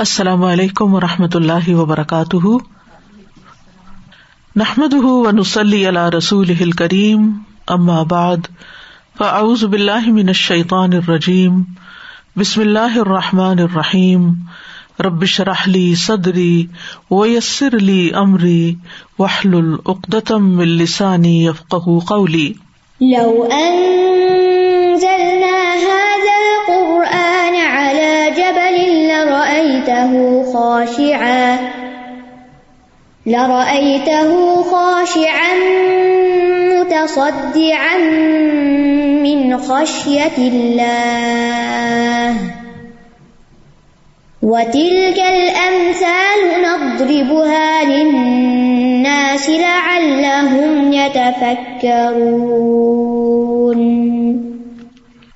السلام علیکم و رحمۃ اللہ وبرکاتہ۔ نحمد و نسلی اللہ رسول کریم ام آباد فعز بلّہ من الشيطان الرجیم، بسم اللہ الرحمٰن الرحیم۔ ربش رحلی صدری ویسر علی عمری وحل العقدم السانی یفق قولی۔ لو لرأيته خاشعا لرأيته خاشعا متصدعا من خشية الله. وتلك الأمثال نضربها للناس لعلهم يتفكرون.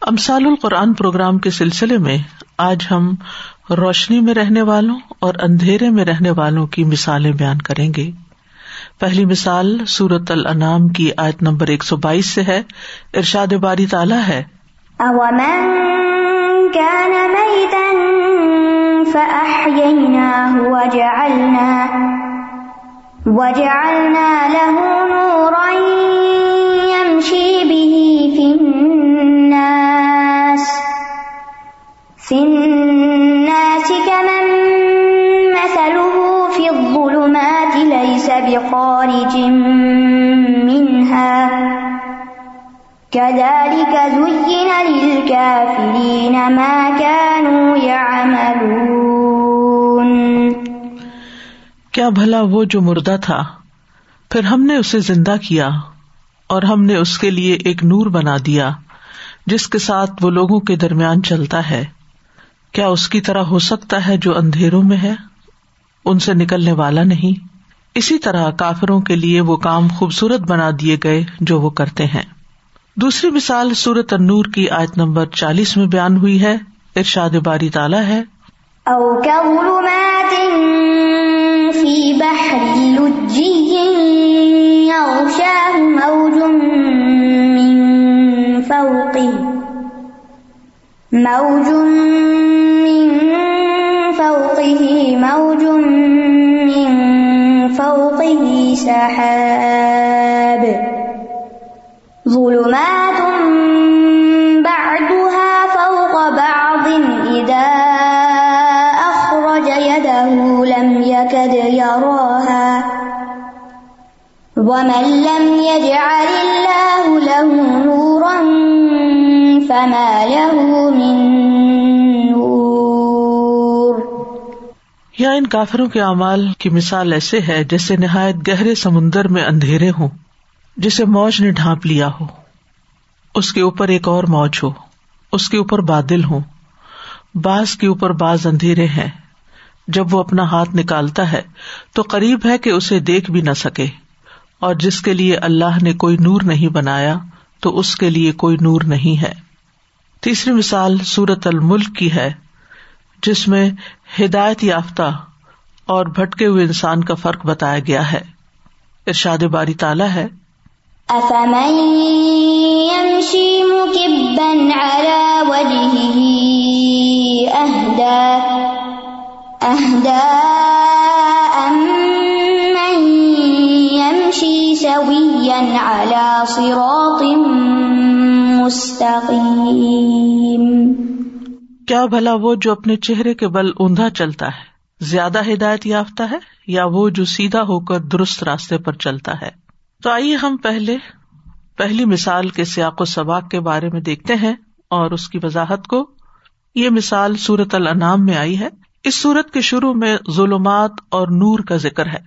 امثال القرآن پروگرام کے سلسلے میں آج ہم روشنی میں رہنے والوں اور اندھیرے میں رہنے والوں کی مثالیں بیان کریں گے۔ پہلی مثال سورت الانام کی آیت نمبر ایک سو بائیس سے ہے۔ ارشاد باری تالا ہے۔ وجعلنا له بخارج منها. كذلك زين للكافرين ما كانوا يعملون. کیا بھلا وہ جو مردہ تھا؟ پھر ہم نے اسے زندہ کیا اور ہم نے اس کے لیے ایک نور بنا دیا، جس کے ساتھ وہ لوگوں کے درمیان چلتا ہے۔ کیا اس کی طرح ہو سکتا ہے جو اندھیروں میں ہے؟ ان سے نکلنے والا نہیں۔ اسی طرح کافروں کے لیے وہ کام خوبصورت بنا دیے گئے جو وہ کرتے ہیں۔ دوسری مثال سورت انور کی آیت نمبر چالیس میں بیان ہوئی ہے۔ ارشاد باری تالا ہے۔ موج من فوقه موج من سحاب ظلمات بعدها فوق بعض إذا أخرج يده لم يكد يراها. ومن لم يجعل ان کافروں کے اعمال کی مثال ایسے ہے جیسے نہایت گہرے سمندر میں اندھیرے ہوں، جسے موج نے ڈھانپ لیا ہو۔ اس کے اوپر ایک اور موج ہو، اس کے اوپر بادل ہوں۔ باز کے اوپر باز اندھیرے ہیں۔ جب وہ اپنا ہاتھ نکالتا ہے تو قریب ہے کہ اسے دیکھ بھی نہ سکے۔ اور جس کے لیے اللہ نے کوئی نور نہیں بنایا، تو اس کے لیے کوئی نور نہیں ہے۔ تیسری مثال سورت الملک کی ہے، جس میں ہدایت یافتہ اور بھٹکے ہوئے انسان کا فرق بتایا گیا ہے۔ ارشاد باری تالا ہے۔ أفمن يمشي مكبا على وجهه أهدى أهدى أمن يمشي سويا على صراط مستقيم کیا بھلا وہ جو اپنے چہرے کے بل اوندھا چلتا ہے؟ زیادہ ہدایت یافتہ ہے یا وہ جو سیدھا ہو کر درست راستے پر چلتا ہے؟ تو آئیے ہم پہلے پہلی مثال کے سیاق و سباق کے بارے میں دیکھتے ہیں اور اس کی وضاحت کو۔ یہ مثال سورت الانام میں آئی ہے۔ اس سورت کے شروع میں ظلمات اور نور کا ذکر ہے۔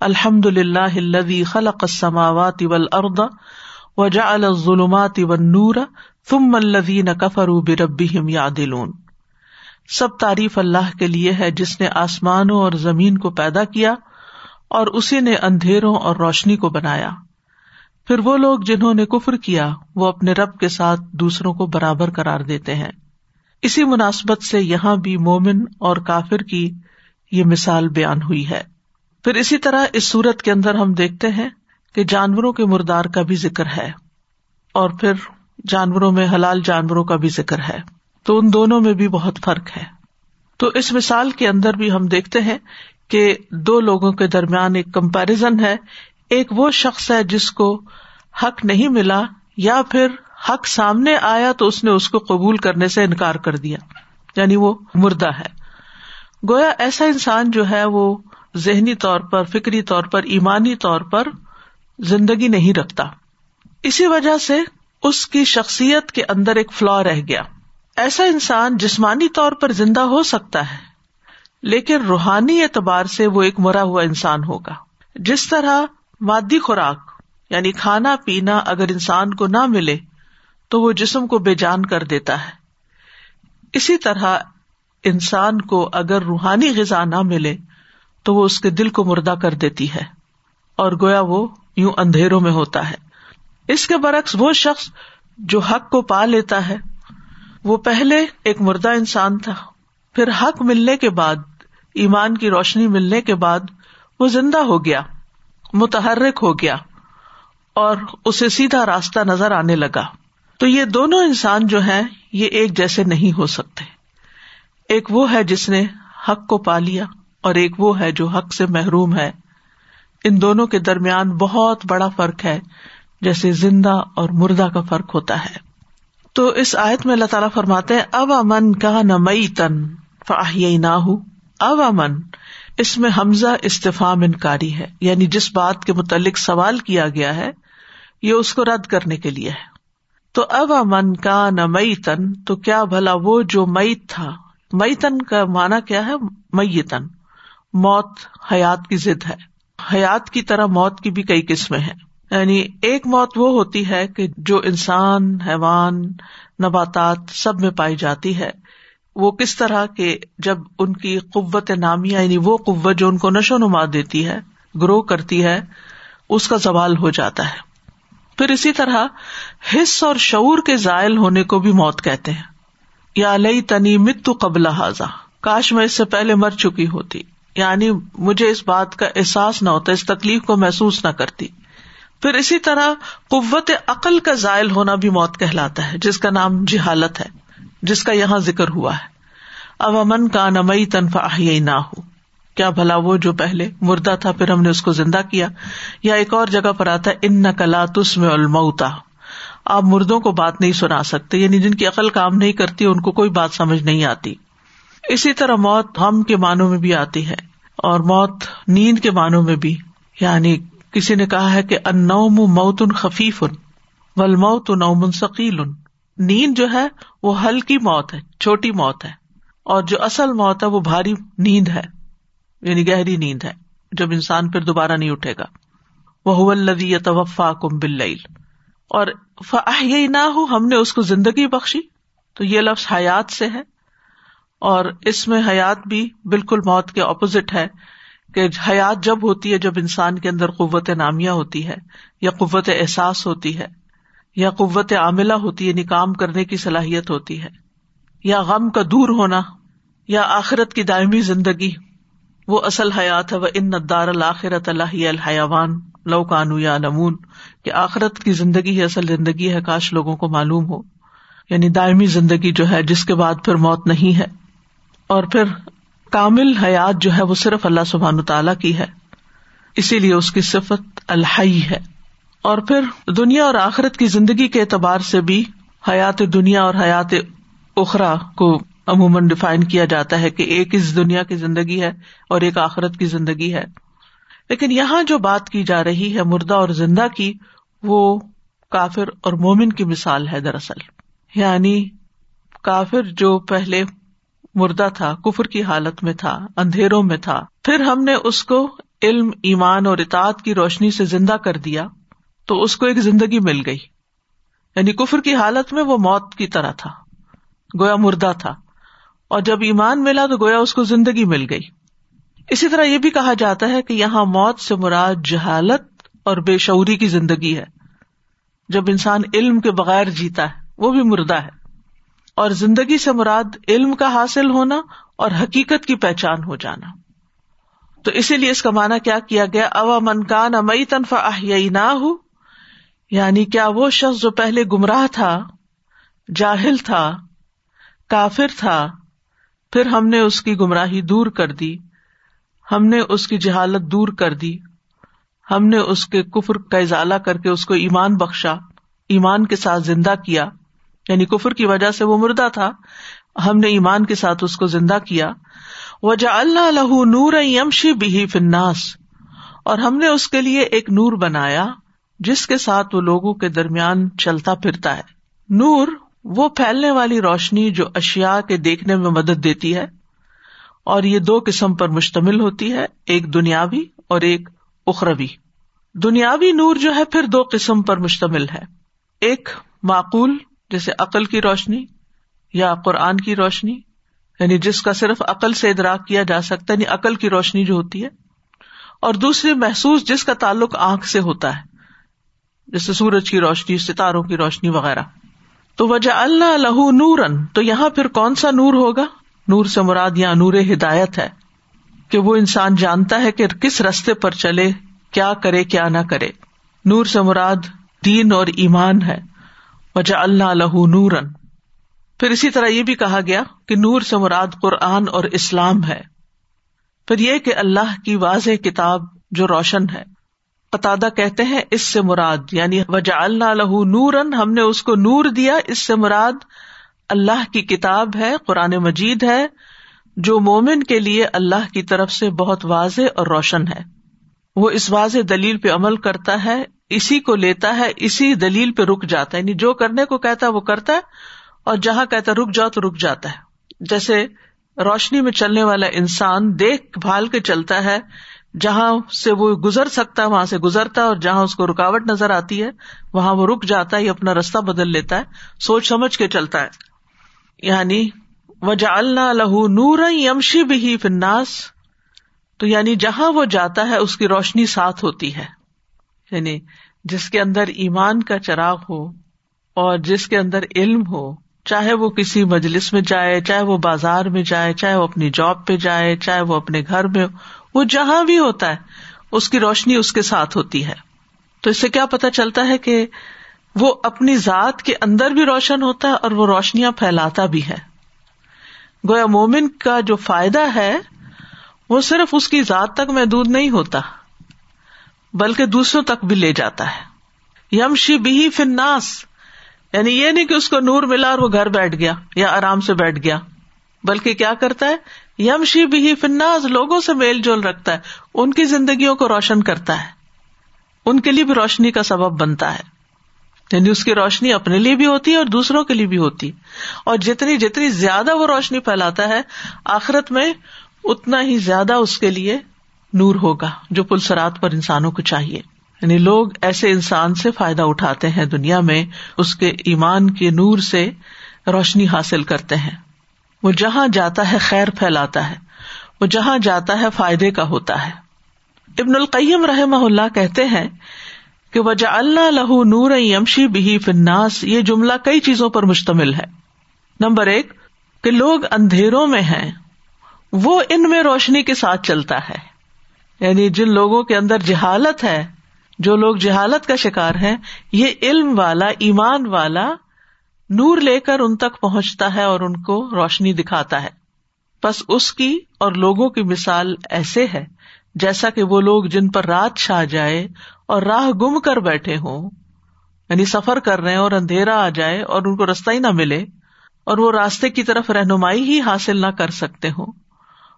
الحمد للہ خلق السماوات والارض وجعل الظلمات والنور ثم الذین کفروا بربهم یعدلون۔ سب تعریف اللہ کے لیے ہے جس نے آسمانوں اور زمین کو پیدا کیا اور اسی نے اندھیروں اور روشنی کو بنایا۔ پھر وہ لوگ جنہوں نے کفر کیا، وہ اپنے رب کے ساتھ دوسروں کو برابر کرار دیتے ہیں۔ اسی مناسبت سے یہاں بھی مومن اور کافر کی یہ مثال بیان ہوئی ہے۔ پھر اسی طرح اس سورت کے اندر ہم دیکھتے ہیں کہ جانوروں کے مردار کا بھی ذکر ہے اور پھر جانوروں میں حلال جانوروں کا بھی ذکر ہے۔ تو ان دونوں میں بھی بہت فرق ہے۔ تو اس مثال کے اندر بھی ہم دیکھتے ہیں کہ دو لوگوں کے درمیان ایک کمپیرزن ہے۔ ایک وہ شخص ہے جس کو حق نہیں ملا یا پھر حق سامنے آیا تو اس نے اس کو قبول کرنے سے انکار کر دیا۔ یعنی وہ مردہ ہے۔ گویا ایسا انسان جو ہے وہ ذہنی طور پر، فکری طور پر، ایمانی طور پر زندگی نہیں رکھتا۔ اسی وجہ سے اس کی شخصیت کے اندر ایک فلا رہ گیا۔ ایسا انسان جسمانی طور پر زندہ ہو سکتا ہے، لیکن روحانی اعتبار سے وہ ایک مرا ہوا انسان ہوگا۔ جس طرح مادی خوراک یعنی کھانا پینا اگر انسان کو نہ ملے، تو وہ جسم کو بے جان کر دیتا ہے۔ اسی طرح انسان کو اگر روحانی غذا نہ ملے، تو وہ اس کے دل کو مردہ کر دیتی ہے، اور گویا وہ یوں اندھیروں میں ہوتا ہے۔ اس کے برعکس وہ شخص جو حق کو پا لیتا ہے وہ پہلے ایک مردہ انسان تھا۔ پھر حق ملنے کے بعد، ایمان کی روشنی ملنے کے بعد وہ زندہ ہو گیا، متحرک ہو گیا اور اسے سیدھا راستہ نظر آنے لگا۔ تو یہ دونوں انسان جو ہیں، یہ ایک جیسے نہیں ہو سکتے۔ ایک وہ ہے جس نے حق کو پا لیا اور ایک وہ ہے جو حق سے محروم ہے۔ ان دونوں کے درمیان بہت بڑا فرق ہے، جیسے زندہ اور مردہ کا فرق ہوتا ہے۔ تو اس آیت میں اللہ تعالیٰ فرماتے ہیں اب امن کا نہ مئی تن فاہ نہ ہوں اب امن اس میں حمزہ استفام انکاری ہے۔ یعنی جس بات کے متعلق سوال کیا گیا ہے، یہ اس کو رد کرنے کے لیے ہے۔ تو اب امن کا نہ مئی تن تو کیا بھلا وہ جو میت تھا؟ مئی تن کا مانا کیا ہے؟ مئی تن موت حیات کی ضد ہے۔ حیات کی طرح موت کی بھی کئی قسمیں ہیں۔ یعنی ایک موت وہ ہوتی ہے کہ جو انسان، حیوان، نباتات سب میں پائی جاتی ہے۔ وہ کس طرح کے جب ان کی قوت نامیہ یعنی وہ قوت جو ان کو نشو نما دیتی ہے گرو کرتی ہے، اس کا زوال ہو جاتا ہے۔ پھر اسی طرح حص اور شعور کے زائل ہونے کو بھی موت کہتے ہیں۔ یا لئی تنی متو قبل حاضا کاش میں اس سے پہلے مر چکی ہوتی۔ یعنی مجھے اس بات کا احساس نہ ہوتا، اس تکلیف کو محسوس نہ کرتی۔ پھر اسی طرح قوت عقل کا ذائل ہونا بھی موت کہلاتا ہے، جس کا نام جہالت ہے، جس کا یہاں ذکر ہوا ہے۔ اب امن کا نمئی تنفا نہ ہو کیا بھلا وہ جو پہلے مردہ تھا، پھر ہم نے اس کو زندہ کیا۔ یا ایک اور جگہ پر آتا ہے ان نقلا تس میں المتا آپ مردوں کو بات نہیں سنا سکتے یعنی جن کی عقل کام نہیں کرتی، ان کو کوئی بات سمجھ نہیں آتی۔ اسی طرح موت ہم کے معنوں میں بھی آتی ہے، اور موت نیند کے معنوں میں بھی یعنی کسی نے کہا ہے کہ ان نوم موت ان خفیف ان ول موت نومن ثقیل ان نیند جو ہے وہ ہلکی موت ہے، چھوٹی موت ہے۔ اور جو اصل موت ہے وہ بھاری نیند ہے یعنی گہری نیند ہے، جب انسان پھر دوبارہ نہیں اٹھے گا۔ وہ لدی توفا کم بل اور یہ نہ ہو ہم نے اس کو زندگی بخشی۔ تو یہ لفظ حیات سے ہے۔ اور اس میں حیات بھی بالکل موت کے اپوزٹ ہے۔ کہ حیات جب ہوتی ہے جب انسان کے اندر قوت نامیہ ہوتی ہے یا قوت احساس ہوتی ہے یا قوت عاملہ ہوتی ہے یعنی کام کرنے کی صلاحیت ہوتی ہے یا غم کا دور ہونا یا آخرت کی دائمی زندگی، وہ اصل حیات ہے۔ وہ ان ندار الآخرت اللہ الحیوان لو کانو یا نمون کہ آخرت کی زندگی ہی اصل زندگی ہے، کاش لوگوں کو معلوم ہو۔ یعنی دائمی زندگی جو ہے، جس کے بعد پھر موت نہیں ہے۔ اور پھر کامل حیات جو ہے وہ صرف اللہ سبحان تعالی کی ہے۔ اسی لیے اس کی صفت الحی ہے۔ اور پھر دنیا اور آخرت کی زندگی کے اعتبار سے بھی حیات دنیا اور حیات اخرا کو عموماً ڈیفائن کیا جاتا ہے کہ ایک اس دنیا کی زندگی ہے اور ایک آخرت کی زندگی ہے۔ لیکن یہاں جو بات کی جا رہی ہے مردہ اور زندہ کی، وہ کافر اور مومن کی مثال ہے دراصل۔ یعنی کافر جو پہلے مردہ تھا، کفر کی حالت میں تھا، اندھیروں میں تھا۔ پھر ہم نے اس کو علم، ایمان اور اطاعت کی روشنی سے زندہ کر دیا، تو اس کو ایک زندگی مل گئی۔ یعنی کفر کی حالت میں وہ موت کی طرح تھا، گویا مردہ تھا۔ اور جب ایمان ملا تو گویا اس کو زندگی مل گئی۔ اسی طرح یہ بھی کہا جاتا ہے کہ یہاں موت سے مراد جہالت اور بے شعوری کی زندگی ہے۔ جب انسان علم کے بغیر جیتا ہے، وہ بھی مردہ ہے۔ اور زندگی سے مراد علم کا حاصل ہونا اور حقیقت کی پہچان ہو جانا۔ تو اسی لیے اس کا مانا کیا کیا گیا؟ اوا منکان امئی تنفا نہ ہو یعنی کیا وہ شخص جو پہلے گمراہ تھا، جاہل تھا، کافر تھا، پھر ہم نے اس کی گمراہی دور کر دی، ہم نے اس کی جہالت دور کر دی، ہم نے اس کے کفر کا اضالہ کر کے اس کو ایمان بخشا، ایمان کے ساتھ زندہ کیا۔ یعنی کفر کی وجہ سے وہ مردہ تھا، ہم نے ایمان کے ساتھ اس کو زندہ کیا۔ وجہ اللہ لہو نور یمشی بھی فناس اور ہم نے اس کے لیے ایک نور بنایا، جس کے ساتھ وہ لوگوں کے درمیان چلتا پھرتا ہے۔ نور وہ پھیلنے والی روشنی جو اشیا کے دیکھنے میں مدد دیتی ہے۔ اور یہ دو قسم پر مشتمل ہوتی ہے، ایک دنیاوی اور ایک اخروی۔ دنیاوی نور جو ہے، پھر دو قسم پر مشتمل ہے۔ ایک معقول جیسے عقل کی روشنی یا قرآن کی روشنی یعنی جس کا صرف عقل سے ادراک کیا جا سکتا ہے یعنی عقل کی روشنی جو ہوتی ہے، اور دوسری محسوس جس کا تعلق آنکھ سے ہوتا ہے، جیسے سورج کی روشنی، ستاروں کی روشنی وغیرہ۔ تو وجہ اللہ لہو نورن تو یہاں پھر کون سا نور ہوگا؟ نور سے مراد یا نور ہدایت ہے، کہ وہ انسان جانتا ہے کہ کس رستے پر چلے، کیا کرے، کیا نہ کرے۔ نور سے مراد دین اور ایمان ہے۔ وجہ اللہ لہو نورن پھر اسی طرح یہ بھی کہا گیا کہ نور سے مراد قرآن اور اسلام ہے۔ پھر یہ کہ اللہ کی واضح کتاب جو روشن ہے۔ قطع کہتے ہیں اس سے مراد یعنی وجہ اللہ لہو نورن ہم نے اس کو نور دیا، اس سے مراد اللہ کی کتاب ہے، قرآن مجید ہے، جو مومن کے لیے اللہ کی طرف سے بہت واضح اور روشن ہے۔ وہ اس واضح دلیل پہ عمل کرتا ہے اسی کو لیتا ہے، اسی دلیل پہ رک جاتا ہے۔ یعنی جو کرنے کو کہتا ہے وہ کرتا ہے، اور جہاں کہتا ہے رک جاؤ تو رک جاتا ہے۔ جیسے روشنی میں چلنے والا انسان دیکھ بھال کے چلتا ہے، جہاں سے وہ گزر سکتا ہے وہاں سے گزرتا ہے، اور جہاں اس کو رکاوٹ نظر آتی ہے، وہاں وہ رک جاتا ہے اپنا رستہ بدل لیتا ہے، سوچ سمجھ کے چلتا ہے۔ یعنی وجا اللہ لہو نور یمشی بھی فناس تو یعنی جہاں وہ جاتا ہے، اس کی روشنی ساتھ ہوتی ہے۔ یعنی جس کے اندر ایمان کا چراغ ہو اور جس کے اندر علم ہو، چاہے وہ کسی مجلس میں جائے، چاہے وہ بازار میں جائے، چاہے وہ اپنی جاب پہ جائے، چاہے وہ اپنے گھر میں وہ جہاں بھی ہوتا ہے، اس کی روشنی اس کے ساتھ ہوتی ہے۔ تو اس سے کیا پتا چلتا ہے کہ وہ اپنی ذات کے اندر بھی روشن ہوتا ہے اور وہ روشنیاں پھیلاتا بھی ہے۔ گویا مومن کا جو فائدہ ہے، وہ صرف اس کی ذات تک محدود نہیں ہوتا۔ بلکہ دوسروں تک بھی لے جاتا ہے۔ یم شی بھی فناس یعنی یہ نہیں کہ اس کو نور ملا اور وہ گھر بیٹھ گیا یا آرام سے بیٹھ گیا۔ بلکہ کیا کرتا ہے؟ یم شی بھی فناز لوگوں سے میل جول رکھتا ہے، ان کی زندگیوں کو روشن کرتا ہے۔ ان کے لیے بھی روشنی کا سبب بنتا ہے۔ یعنی اس کی روشنی اپنے لیے بھی ہوتی ہے اور دوسروں کے لیے بھی ہوتی اور جتنی جتنی زیادہ وہ روشنی پھیلاتا ہے، آخرت میں اتنا ہی زیادہ اس کے لیے نور ہوگا جو پلسرات پر انسانوں کو چاہیے۔ یعنی لوگ ایسے انسان سے فائدہ اٹھاتے ہیں دنیا میں، اس کے ایمان کے نور سے روشنی حاصل کرتے ہیں۔ وہ جہاں جاتا ہے خیر پھیلاتا ہے، وہ جہاں جاتا ہے فائدے کا ہوتا ہے۔ ابن القیم رحم اللہ کہتے ہیں کہ وجہ اللہ لہو نور یمشی بھی فناس یہ جملہ کئی چیزوں پر مشتمل ہے۔ نمبر ایک، کہ لوگ اندھیروں میں ہیں، وہ ان میں روشنی کے ساتھ چلتا ہے۔ یعنی جن لوگوں کے اندر جہالت ہے، جو لوگ جہالت کا شکار ہے یہ علم والا، ایمان والا نور لے کر ان تک پہنچتا ہے اور ان کو روشنی دکھاتا ہے۔ بس اس کی اور لوگوں کی مثال ایسے ہے، جیسا کہ وہ لوگ جن پر رات چھا جائے اور راہ گم کر بیٹھے ہوں یعنی سفر کر رہے اور اندھیرا آ جائے اور ان کو رستہ ہی نہ ملے اور وہ راستے کی طرف رہنمائی ہی حاصل نہ کر سکتے ہوں۔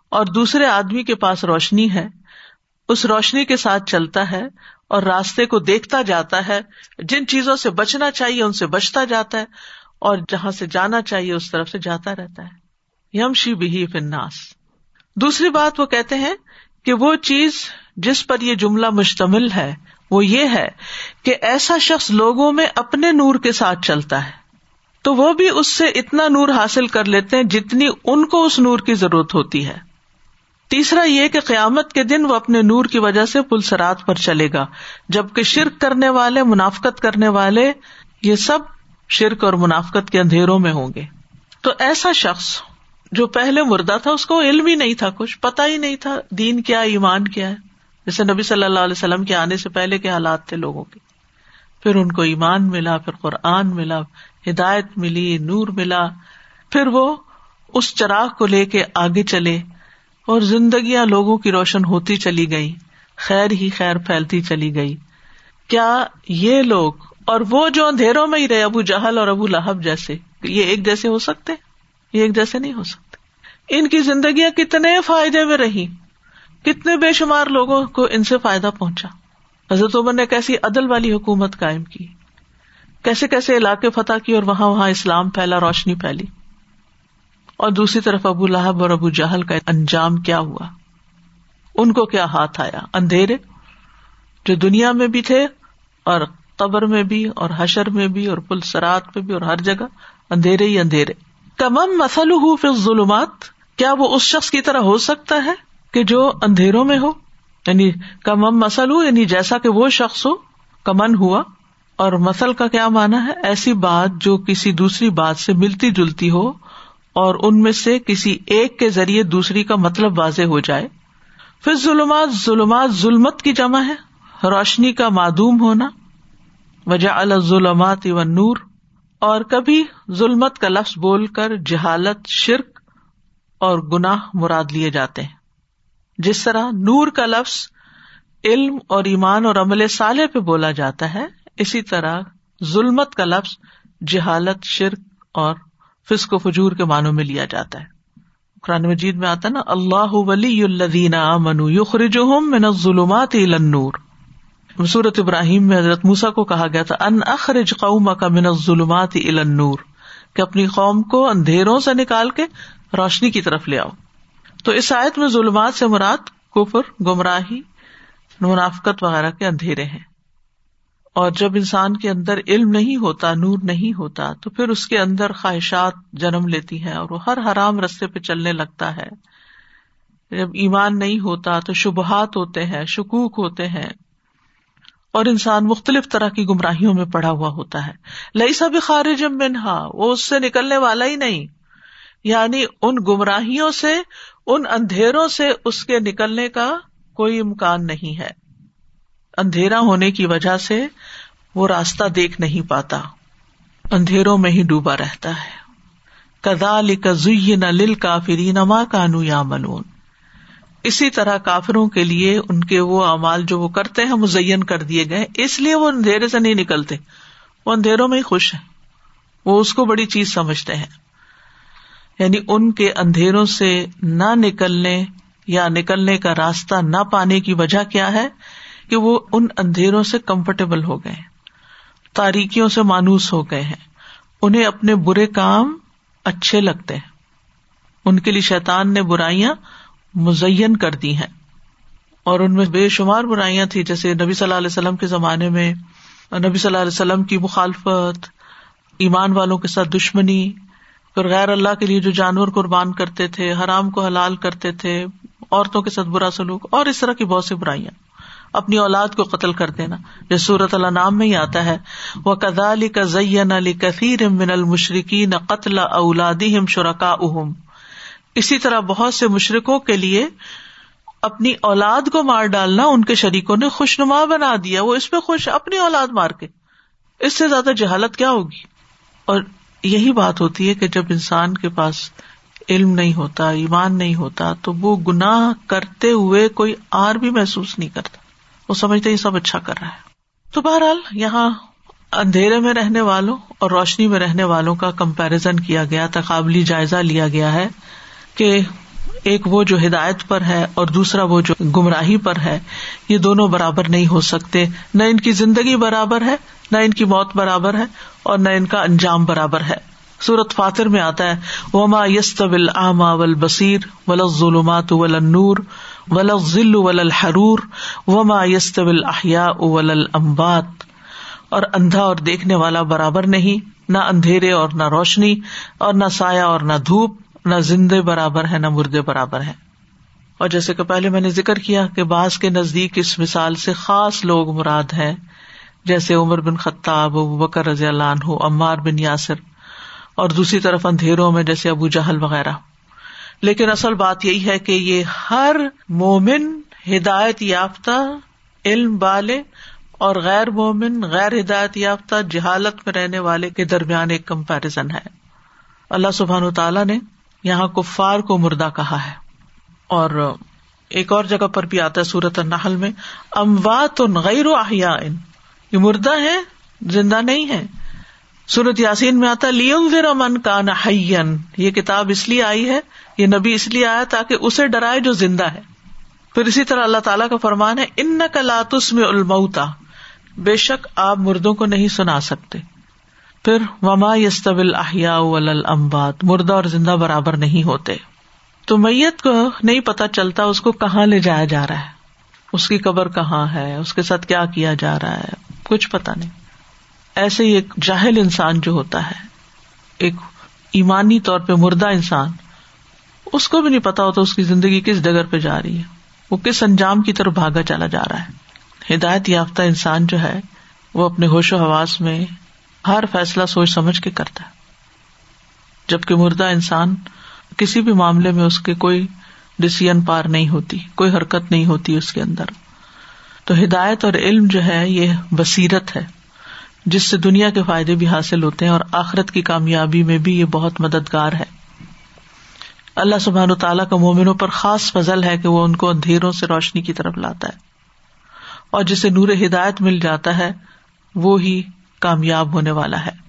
اور دوسرے آدمی کے پاس روشنی ہے اس روشنی کے ساتھ چلتا ہے اور راستے کو دیکھتا جاتا ہے۔ جن چیزوں سے بچنا چاہیے، ان سے بچتا جاتا ہے اور جہاں سے جانا چاہیے، اس طرف سے جاتا رہتا ہے۔ یم شی بھی فناس دوسری بات وہ کہتے ہیں کہ وہ چیز جس پر یہ جملہ مشتمل ہے، وہ یہ ہے کہ ایسا شخص لوگوں میں اپنے نور کے ساتھ چلتا ہے۔ تو وہ بھی اس سے اتنا نور حاصل کر لیتے ہیں جتنی ان کو اس نور کی ضرورت ہوتی ہے۔ تیسرا یہ کہ قیامت کے دن وہ اپنے نور کی وجہ سے پل سرات پر چلے گا، جبکہ شرک کرنے والے، منافقت کرنے والے، یہ سب شرک اور منافقت کے اندھیروں میں ہوں گے۔ تو ایسا شخص جو پہلے مردہ تھا، اس کو علم ہی نہیں تھا کچھ پتا ہی نہیں تھا دین کیا ایمان کیا ہے۔ جیسے نبی صلی اللہ علیہ وسلم کے آنے سے پہلے کے حالات تھے لوگوں کے۔ پھر ان کو ایمان ملا، پھر قرآن ملا، ہدایت ملی، نور ملا، پھر وہ اس چراغ کو لے کے آگے چلے۔ اور زندگیاں لوگوں کی روشن ہوتی چلی گئی خیر ہی خیر پھیلتی چلی گئی۔ کیا یہ لوگ اور وہ جو اندھیروں میں ہی رہے، ابو جہل اور ابو لہب جیسے، یہ ایک جیسے ہو سکتے؟ یہ ایک جیسے نہیں ہو سکتے۔ ان کی زندگیاں کتنے فائدے میں رہی کتنے بے شمار لوگوں کو ان سے فائدہ پہنچا۔ حضرت عمر نے کیسی عدل والی حکومت قائم کی۔ کیسے کیسے علاقے فتح کی اور وہاں وہاں اسلام پھیلا، روشنی پھیلی۔ اور دوسری طرف ابو لہب اور ابو جہل کا انجام کیا ہوا؟ ان کو کیا ہاتھ آیا؟ اندھیرے، جو دنیا میں بھی تھے اور قبر میں بھی اور حشر میں بھی اور پل سرات میں بھی اور ہر جگہ اندھیرے ہی اندھیرے۔ کمم مسل ہو پھر ظلمات کیا وہ اس شخص کی طرح ہو سکتا ہے کہ جو اندھیروں میں ہو؟ یعنی کمم مسل ہو یعنی جیسا کہ وہ شخص ہو، کمن ہوا۔ اور مسل کا کیا مانا ہے؟ ایسی بات جو کسی دوسری بات سے ملتی جلتی ہو اور ان میں سے کسی ایک کے ذریعے دوسری کا مطلب واضح ہو جائے۔ پھر ظلمات ظلمات ظلمت کی جمع ہے۔ روشنی کا معدوم ہونا۔ وجہ الظلمات و نور اور کبھی ظلمت کا لفظ بول کر جہالت، شرک اور گناہ مراد لیے جاتے ہیں۔ جس طرح نور کا لفظ علم اور ایمان اور عمل صالح پہ بولا جاتا ہے، اسی طرح ظلمت کا لفظ جہالت، شرک اور فسق و فجور کے معنوں میں لیا جاتا ہے۔ قرآن مجید میں آتا نا، اللہ ولی الدین امن یخرجہم من الظلمات الى النور۔ صورت ابراہیم میں حضرت موسا کو کہا گیا تھا، ان اخرج قوم کا من الظلمات الى النور۔ کہ اپنی قوم کو اندھیروں سے نکال کے روشنی کی طرف لے آؤ۔ تو اس آیت میں ظلمات سے مراد کفر، گمراہی، منافقت وغیرہ کے اندھیرے ہیں۔ اور جب انسان کے اندر علم نہیں ہوتا، نور نہیں ہوتا، تو پھر اس کے اندر خواہشات جنم لیتی ہیں اور وہ ہر حرام رستے پہ چلنے لگتا ہے۔ جب ایمان نہیں ہوتا تو شبہات ہوتے ہیں، شکوک ہوتے ہیں اور انسان مختلف طرح کی گمراہیوں میں پڑا ہوا ہوتا ہے۔ لئی سب خارج منہا، وہ اس سے نکلنے والا ہی نہیں۔ یعنی ان گمراہیوں سے، ان اندھیروں سے اس کے نکلنے کا کوئی امکان نہیں ہے۔ اندھیرا ہونے کی وجہ سے وہ راستہ دیکھ نہیں پاتا۔ اندھیروں میں ہی ڈوبا رہتا ہے۔ کدا نہ لل کافری نما کانو یا منون اسی طرح کافروں کے لیے ان کے وہ اعمال جو وہ کرتے ہیں، مزین کر دیے گئے اس لیے وہ اندھیرے سے نہیں نکلتے۔ وہ اندھیروں میں ہی خوش ہیں۔ وہ اس کو بڑی چیز سمجھتے ہیں۔ یعنی ان کے اندھیروں سے نہ نکلنے یا نکلنے کا راستہ نہ پانے کی وجہ کیا ہے؟ کہ وہ ان اندھیروں سے کمفرٹیبل ہو گئے تاریکیوں سے مانوس ہو گئے ہیں۔ انہیں اپنے برے کام اچھے لگتے ہیں۔ ان کے لیے شیتان نے برائیاں مزین کر دی ہیں۔ اور ان میں بے شمار برائیاں تھی جیسے نبی صلی اللہ علیہ وسلم کے زمانے میں نبی صلی اللہ علیہ وسلم کی مخالفت، ایمان والوں کے ساتھ دشمنی پھر غیر اللہ کے لیے جو جانور قربان کرتے تھے، حرام کو حلال کرتے تھے، عورتوں کے ساتھ برا سلوک، اور اس طرح کی بہت سی برائیاں۔ اپنی اولاد کو قتل کر دینا۔ جو سورت اللہ نام میں ہی آتا ہے۔ وہ کدا علی کا زین علی کثیر من المشرقی نہ قتل اولادی ہم شرکا اہم اسی طرح بہت سے مشرقوں کے لیے اپنی اولاد کو مار ڈالنا ان کے شریکوں نے خوش نما بنا دیا۔ وہ اس پہ خوش، اپنی اولاد مار کے۔ اس سے زیادہ جہالت کیا ہوگی؟ اور یہی بات ہوتی ہے کہ جب انسان کے پاس علم نہیں ہوتا، ایمان نہیں ہوتا، تو وہ گناہ کرتے ہوئے کوئی آر بھی محسوس نہیں کرتا۔ وہ سمجھتے یہ سب اچھا کر رہا ہے۔ تو بہرحال یہاں اندھیرے میں رہنے والوں اور روشنی میں رہنے والوں کا کمپیرزن کیا گیا، تقابلی جائزہ لیا گیا ہے کہ ایک وہ جو ہدایت پر ہے اور دوسرا وہ جو گمراہی پر ہے، یہ دونوں برابر نہیں ہو سکتے۔ نہ ان کی زندگی برابر ہے، نہ ان کی موت برابر ہے اور نہ ان کا انجام برابر ہے۔ سورت فاتر میں آتا ہے، وما یس طبل آما ول بصیر ول ظلمات ول نور ول ذل ول الحرور وما یس طبل احیا اول المبات اور اندھا اور دیکھنے والا برابر نہیں، نہ اندھیرے اور نہ روشنی، اور نہ سایہ اور نہ دھوپ، نہ زندے برابر ہے نہ مردے برابر ہے اور جیسے کہ پہلے میں نے ذکر کیا کہ بعض کے نزدیک اس مثال سے خاص لوگ مراد ہے جیسے عمر بن خطاب، ابو بکر رضی اللہ عنہ، عمار بن یاسر، اور دوسری طرف اندھیروں میں جیسے ابو جہل وغیرہ۔ لیکن اصل بات یہی ہے کہ یہ ہر مومن ہدایت یافتہ، علم والے اور غیر مومن، غیر ہدایت یافتہ جہالت میں رہنے والے کے درمیان ایک کمپیرزن ہے۔ اللہ سبحان تعالیٰ نے یہاں کفار کو مردہ کہا ہے۔ اور ایک اور جگہ پر بھی آتا ہے سورت النحل میں، اموات غیر احیاء۔ یہ مردہ ہے زندہ نہیں ہے سورت یاسین میں آتا لیون من کا نحین یہ کتاب اس لیے آئی ہے یہ نبی اس لیے آیا تاکہ اسے ڈرائے جو زندہ ہے۔ پھر اسی طرح اللہ تعالیٰ کا فرمان ہے ان کا لاتس میں المتا بے شک آپ مردوں کو نہیں سنا سکتے۔ پھر وما یستبل احیا امبات مردہ اور زندہ برابر نہیں ہوتے۔ تو میت کو نہیں پتا چلتا اس کو کہاں لے جایا جا رہا ہے۔ اس کی قبر کہاں ہے؟ اس کے ساتھ کیا کیا جا رہا ہے؟ کچھ پتا نہیں۔ ایسے ہی ایک جاہل انسان جو ہوتا ہے، ایک ایمانی طور پہ مردہ انسان اس کو بھی نہیں پتا ہوتا اس کی زندگی کس ڈگر پہ جا رہی ہے۔ وہ کس انجام کی طرف بھاگا چلا جا رہا ہے۔ ہدایت یافتہ انسان جو ہے، وہ اپنے ہوش و حواس میں ہر فیصلہ سوچ سمجھ کے کرتا ہے۔ جبکہ مردہ انسان کسی بھی معاملے میں اس کے کوئی ڈسیزن پار نہیں ہوتی، کوئی حرکت نہیں ہوتی اس کے اندر۔ تو ہدایت اور علم جو ہے، یہ بصیرت ہے، جس سے دنیا کے فائدے بھی حاصل ہوتے ہیں اور آخرت کی کامیابی میں بھی یہ بہت مددگار ہے۔ اللہ سبحان و تعالیٰ کا مومنوں پر خاص فضل ہے کہ وہ ان کو اندھیروں سے روشنی کی طرف لاتا ہے اور جسے نور ہدایت مل جاتا ہے، وہ ہی کامیاب ہونے والا ہے۔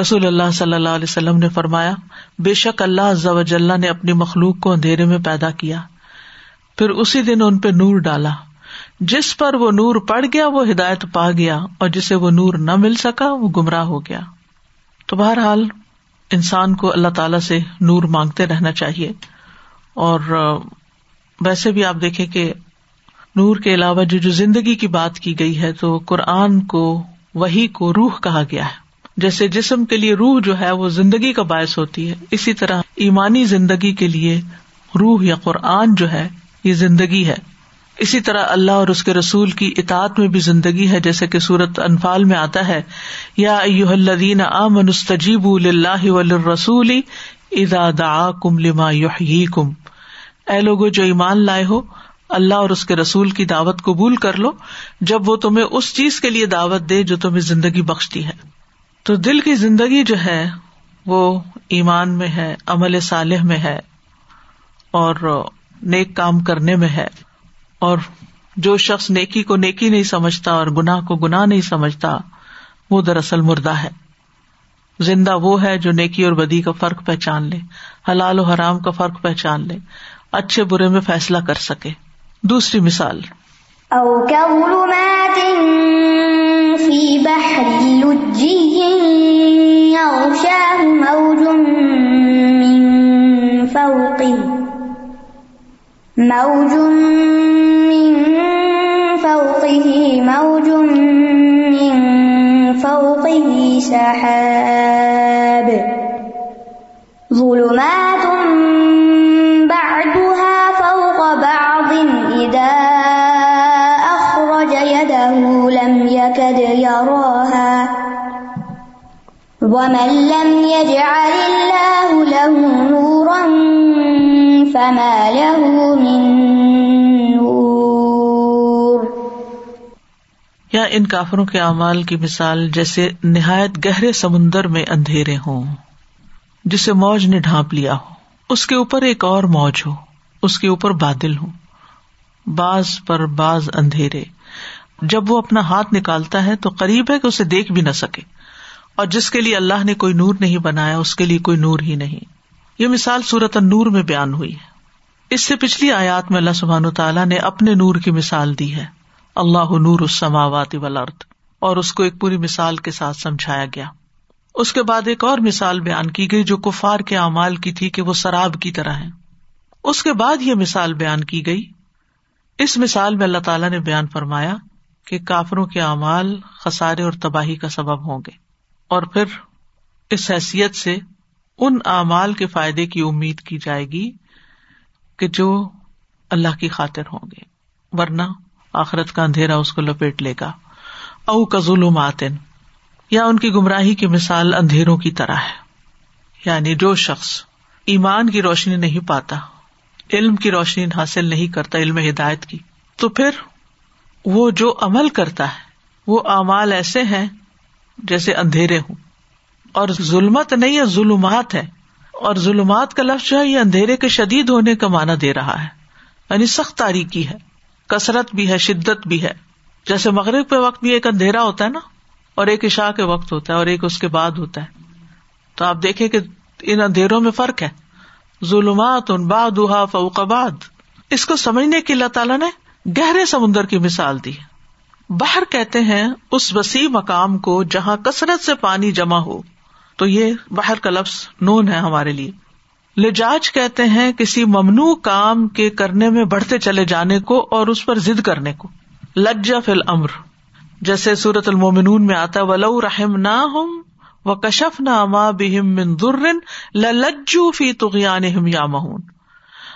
رسول اللہ صلی اللہ علیہ وسلم نے فرمایا، بے شک اللہ نے اپنی مخلوق کو اندھیرے میں پیدا کیا۔ پھر اسی دن ان پہ نور ڈالا۔ جس پر وہ نور پڑ گیا، وہ ہدایت پا گیا اور جسے وہ نور نہ مل سکا، وہ گمراہ ہو گیا۔ تو بہرحال انسان کو اللہ تعالی سے نور مانگتے رہنا چاہیے۔ اور ویسے بھی آپ دیکھیں کہ نور کے علاوہ جو جو زندگی کی بات کی گئی ہے تو قرآن کو وہی کو روح کہا گیا ہے۔ جیسے جسم کے لیے روح جو ہے وہ زندگی کا باعث ہوتی ہے، اسی طرح ایمانی زندگی کے لیے روح یا قرآن جو ہے یہ زندگی ہے۔ اسی طرح اللہ اور اس کے رسول کی اطاعت میں بھی زندگی ہے، جیسے کہ سورت انفال میں آتا ہے۔ یا الدین آ منستجیب اللہ رسول ادا دا کم لما کم اے لوگ جو ایمان لائے ہو، اللہ اور اس کے رسول کی دعوت قبول کر لو۔ جب وہ تمہیں اس چیز کے لیے دعوت دے جو تمہیں زندگی بخشتی ہے۔ تو دل کی زندگی جو ہے، وہ ایمان میں ہے، عمل صالح میں ہے اور نیک کام کرنے میں ہے۔ اور جو شخص نیکی کو نیکی نہیں سمجھتا اور گناہ کو گناہ نہیں سمجھتا، وہ دراصل مردہ ہے۔ زندہ وہ ہے جو نیکی اور بدی کا فرق پہچان لے، حلال و حرام کا فرق پہچان لے، اچھے برے میں فیصلہ کر سکے۔ دوسری مثال۔ موج فوقه موج موج من فوقه سحاب. ظلمات بعدها فوق بعض إذا أخرج يده لم يكد يراها. ومن لم يجعل الله له نورا فما له یا ان کافروں کے اعمال کی مثال جیسے نہایت گہرے سمندر میں اندھیرے ہوں جسے موج نے ڈھانپ لیا ہو؟ اس کے اوپر ایک اور موج ہو، اس کے اوپر بادل ہو باز پر باز اندھیرے۔ جب وہ اپنا ہاتھ نکالتا ہے تو قریب ہے کہ اسے دیکھ بھی نہ سکے۔ اور جس کے لیے اللہ نے کوئی نور نہیں بنایا، اس کے لیے کوئی نور ہی نہیں۔ یہ مثال صورت نور میں بیان ہوئی ہے۔ اس سے پچھلی آیات میں اللہ سبحان تعالیٰ نے اپنے نور کی مثال دی ہے۔ اللہ نور السماوات والارض، اور اس کو ایک پوری مثال کے ساتھ سمجھایا گیا۔ اس کے بعد ایک اور مثال بیان کی گئی جو کفار کے اعمال کی تھی کہ وہ شراب کی طرح ہے اس کے بعد یہ مثال بیان کی گئی۔ اس مثال میں اللہ تعالیٰ نے بیان فرمایا کہ کافروں کے اعمال خسارے اور تباہی کا سبب ہوں گے۔ اور پھر اس حیثیت سے ان اعمال کے فائدے کی امید کی جائے گی کہ جو اللہ کی خاطر ہوں گے۔ ورنہ آخرت کا اندھیرا اس کو لپیٹ لے گا۔ او کا ظلم آتن یا ان کی گمراہی کی مثال اندھیروں کی طرح ہے۔ یعنی جو شخص ایمان کی روشنی نہیں پاتا، علم کی روشنی حاصل نہیں کرتا علم ہدایت کی، تو پھر وہ جو عمل کرتا ہے، وہ اعمال ایسے ہیں جیسے اندھیرے ہوں۔ اور ظلمت نہیں ہے، ظلمات ہے۔ اور ظلمات کا لفظ جو ہے، یہ اندھیرے کے شدید ہونے کا معنی دے رہا ہے۔ یعنی سخت تاریخی ہے۔ کثرت بھی ہے، شدت بھی ہے۔ جیسے مغرب کے وقت بھی ایک اندھیرا ہوتا ہے نا، اور ایک عشاء کے وقت ہوتا ہے، اور ایک اس کے بعد ہوتا ہے۔ تو آپ دیکھیں کہ ان اندھیروں میں فرق ہے۔ ظلمات ان بادہ فوقباد اس کو سمجھنے کی اللہ تعالیٰ نے گہرے سمندر کی مثال دی۔ باہر کہتے ہیں، اس وسیع مقام کو جہاں کثرت سے پانی جمع ہو۔ تو یہ باہر کا لفظ نون ہے ہمارے لیے۔ لجاج کہتے ہیں کسی ممنوع کام کے کرنے میں بڑھتے چلے جانے کو اور اس پر ضد کرنے کو۔ لجا فل امر۔ جیسے سورت المومنون میں آتا ولو رحم نہ ہوں و کشف نہ اما بہم مندر لجو فی تغیان یا مہون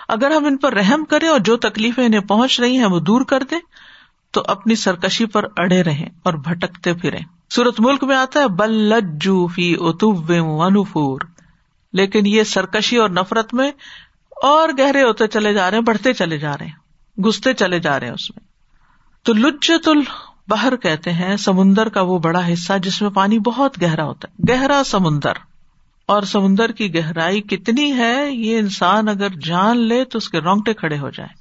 اگر ہم ان پر رحم کریں اور جو تکلیفیں انہیں پہنچ رہی ہیں وہ دور کر دیں، تو اپنی سرکشی پر اڑے رہیں اور بھٹکتے پھرے سورت ملک میں آتا ہے، بل لجو فی اتوب ونفور۔ لیکن یہ سرکشی اور نفرت میں اور گہرے ہوتے چلے جا رہے ہیں، بڑھتے چلے جا رہے ہیں گستے چلے جا رہے ہیں اس میں۔ تو لجت البحر کہتے ہیں، سمندر کا وہ بڑا حصہ جس میں پانی بہت گہرا ہوتا ہے۔ گہرا سمندر۔ اور سمندر کی گہرائی کتنی ہے، یہ انسان اگر جان لے تو اس کے رونگٹے کھڑے ہو جائیں۔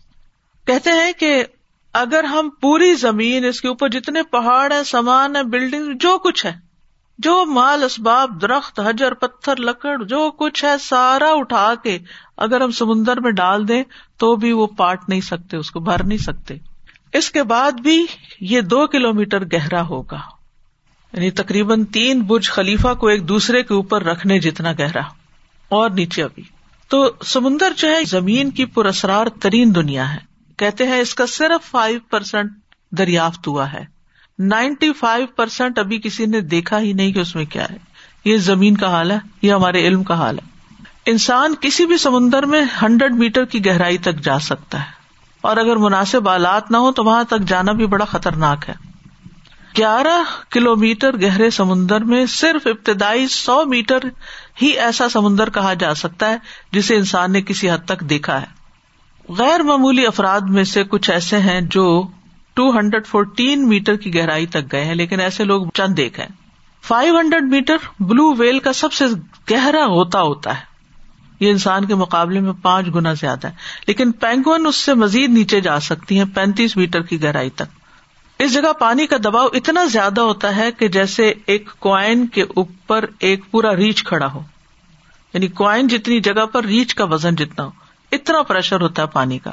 کہتے ہیں کہ اگر ہم پوری زمین، اس کے اوپر جتنے پہاڑ ہے سامان ہے بلڈنگ جو کچھ ہے جو مال اسباب، درخت، حجر، پتھر، لکڑ، جو کچھ ہے، سارا اٹھا کے اگر ہم سمندر میں ڈال دیں تو بھی وہ پاٹ نہیں سکتے، اس کو بھر نہیں سکتے۔ اس کے بعد بھی یہ دو کلو میٹر گہرا ہوگا۔ یعنی تقریباً تین برج خلیفہ کو ایک دوسرے کے اوپر رکھنے جتنا گہرا۔ اور نیچے ابھی۔ تو سمندر جو ہے، زمین کی پراسرار ترین دنیا ہے۔ کہتے ہیں اس کا صرف فائیو پرسینٹ دریافت ہوا ہے۔ نائنٹی فائیو پرسینٹ ابھی کسی نے دیکھا ہی نہیں کہ اس میں کیا ہے۔ یہ زمین کا حال ہے، یہ ہمارے علم کا حال ہے۔ انسان کسی بھی سمندر میں ہنڈریڈ میٹر کی گہرائی تک جا سکتا ہے۔ اور اگر مناسب آلات نہ ہو تو وہاں تک جانا بھی بڑا خطرناک ہے۔ گیارہ کلو میٹر گہرے سمندر میں صرف ابتدائی سو میٹر ہی ایسا سمندر کہا جا سکتا ہے جسے انسان نے کسی حد تک دیکھا ہے۔ غیر معمولی افراد میں سے کچھ ایسے ہیں جو ٹو ہنڈریڈ فورٹین میٹر کی گہرائی تک گئے ہیں، لیکن ایسے لوگ چند ایک ہیں۔ Five hundred metre blue whale کا سب سے گہرا ہوتا ہوتا ہے۔ یہ انسان کے مقابلے میں پانچ گنا زیادہ ہے۔ لیکن پینگون اس سے مزید نیچے جا سکتی ہیں، پینتیس میٹر کی گہرائی تک۔ اس جگہ پانی کا دباؤ اتنا زیادہ ہوتا ہے کہ جیسے ایک کوائن کے اوپر ایک پورا ریچھ کھڑا ہو۔ یعنی کوائن جتنی جگہ پر ریچھ کا وزن جتنا ہو، اتنا پریشر ہوتا ہے پانی کا۔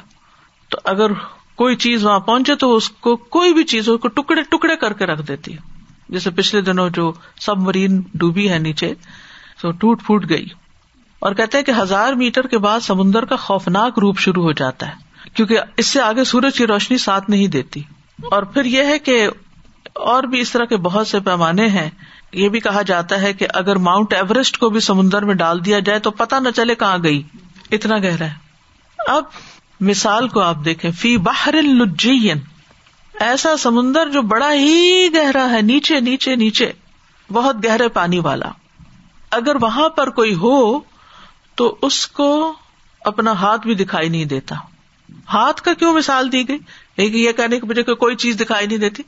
تو اگر کوئی چیز وہاں پہنچے تو اس کو کوئی بھی چیز کو ٹکڑے ٹکڑے کر کے رکھ دیتی ہے۔ جیسے پچھلے دنوں جو سب مرین ڈوبی ہے نیچے، تو ٹوٹ پھوٹ گئی۔ اور کہتے ہیں کہ ہزار میٹر کے بعد سمندر کا خوفناک روپ شروع ہو جاتا ہے، کیونکہ اس سے آگے سورج کی روشنی ساتھ نہیں دیتی۔ اور پھر یہ ہے کہ اور بھی اس طرح کے بہت سے پیمانے ہیں۔ یہ بھی کہا جاتا ہے کہ اگر ماؤنٹ ایوریسٹ کو بھی سمندر میں ڈال دیا جائے تو پتا نہ چلے کہاں گئی۔ اتنا گہرا ہے۔ اب مثال کو آپ دیکھیں، فی باہر لجین، ایسا سمندر جو بڑا ہی گہرا ہے، نیچے نیچے نیچے، بہت گہرے پانی والا۔ اگر وہاں پر کوئی ہو، تو اس کو اپنا ہاتھ بھی دکھائی نہیں دیتا۔ ہاتھ کا کیوں مثال دی گئی؟ یہ کہنے کی وجہ کوئی چیز دکھائی نہیں دیتی،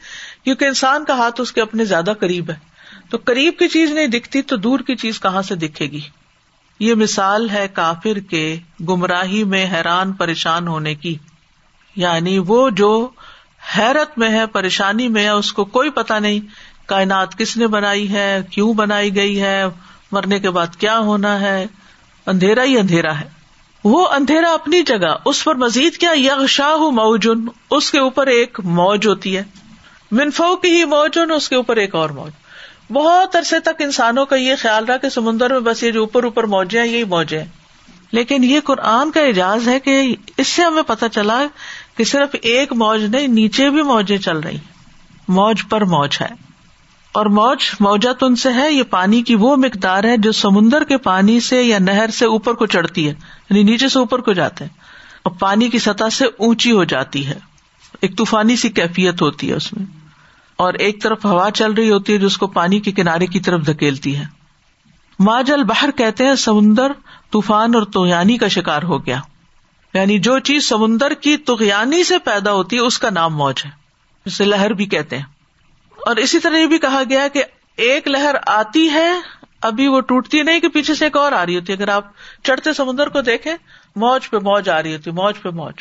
کیونکہ انسان کا ہاتھ اس کے اپنے زیادہ قریب ہے۔ تو قریب کی چیز نہیں دکھتی، تو دور کی چیز کہاں سے دکھے گی؟ یہ مثال ہے کافر کے گمراہی میں حیران پریشان ہونے کی۔ یعنی وہ جو حیرت میں ہے، پریشانی میں ہے، اس کو کوئی پتا نہیں کائنات کس نے بنائی ہے، کیوں بنائی گئی ہے، مرنے کے بعد کیا ہونا ہے۔ اندھیرا ہی اندھیرا ہے۔ وہ اندھیرا اپنی جگہ، اس پر مزید کیا؟ یغ شاہ موجن، اس کے اوپر ایک موج ہوتی ہے۔ منفو کی ہی موجن، اس کے اوپر ایک اور موج۔ بہت عرصے تک انسانوں کا یہ خیال رہا کہ سمندر میں بس یہ جو اوپر اوپر موجے ہیں، یہی موجے ہیں۔ لیکن یہ قرآن کا اعجاز ہے کہ اس سے ہمیں پتا چلا کہ صرف ایک موج نہیں، نیچے بھی موجیں چل رہی موج پر موج ہے۔ اور موج موجہ تن سے ہے، یہ پانی کی وہ مقدار ہے جو سمندر کے پانی سے یا نہر سے اوپر کو چڑھتی ہے یعنی نیچے سے اوپر کو جاتے ہیں۔ اور پانی کی سطح سے اونچی ہو جاتی ہے۔ ایک طوفانی سی کیفیت ہوتی ہے اس میں۔ اور ایک طرف ہوا چل رہی ہوتی ہے جو اس کو پانی کے کنارے کی طرف دھکیلتی ہے۔ ماجل باہر کہتے ہیں سمندر طوفان اور توغیانی کا شکار ہو گیا۔ یعنی جو چیز سمندر کی تغیانی سے پیدا ہوتی ہے، اس کا نام موج ہے۔ اسے لہر بھی کہتے ہیں۔ اور اسی طرح یہ بھی کہا گیا کہ ایک لہر آتی ہے، ابھی وہ ٹوٹتی نہیں کہ پیچھے سے ایک اور آ رہی ہوتی ہے۔ اگر آپ چڑھتے سمندر کو دیکھیں، موج پہ موج آ رہی ہوتی موج پہ موج۔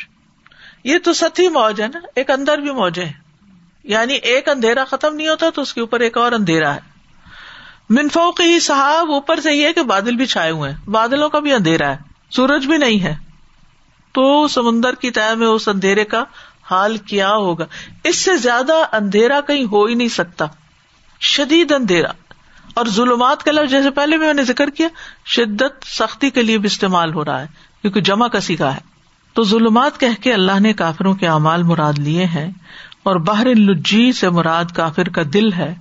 یہ تو ستی موج ہے نا، ایک اندر بھی موجیں یعنی ایک اندھیرا ختم نہیں ہوتا تو اس کے اوپر ایک اور اندھیرا ہے۔ منفوق ہی صاحب اوپر سے یہ کہ بادل بھی چھائے ہوئے ہیں۔ بادلوں کا بھی اندھیرا ہے۔ سورج بھی نہیں ہے۔ تو سمندر کی طے میں اس اندھیرے کا حال کیا ہوگا؟ اس سے زیادہ اندھیرا کہیں ہو ہی نہیں سکتا۔ شدید اندھیرا۔ اور ظلمات کا لفظ جیسے پہلے میں نے ذکر کیا، شدت سختی کے لیے بھی استعمال ہو رہا ہے، کیونکہ جمع کسی کا ہے۔ تو ظلمات کہہ کے اللہ نے کافروں کے اعمال مراد لیے ہیں۔ اور باہر لجی سے مراد کافر کا دل ہے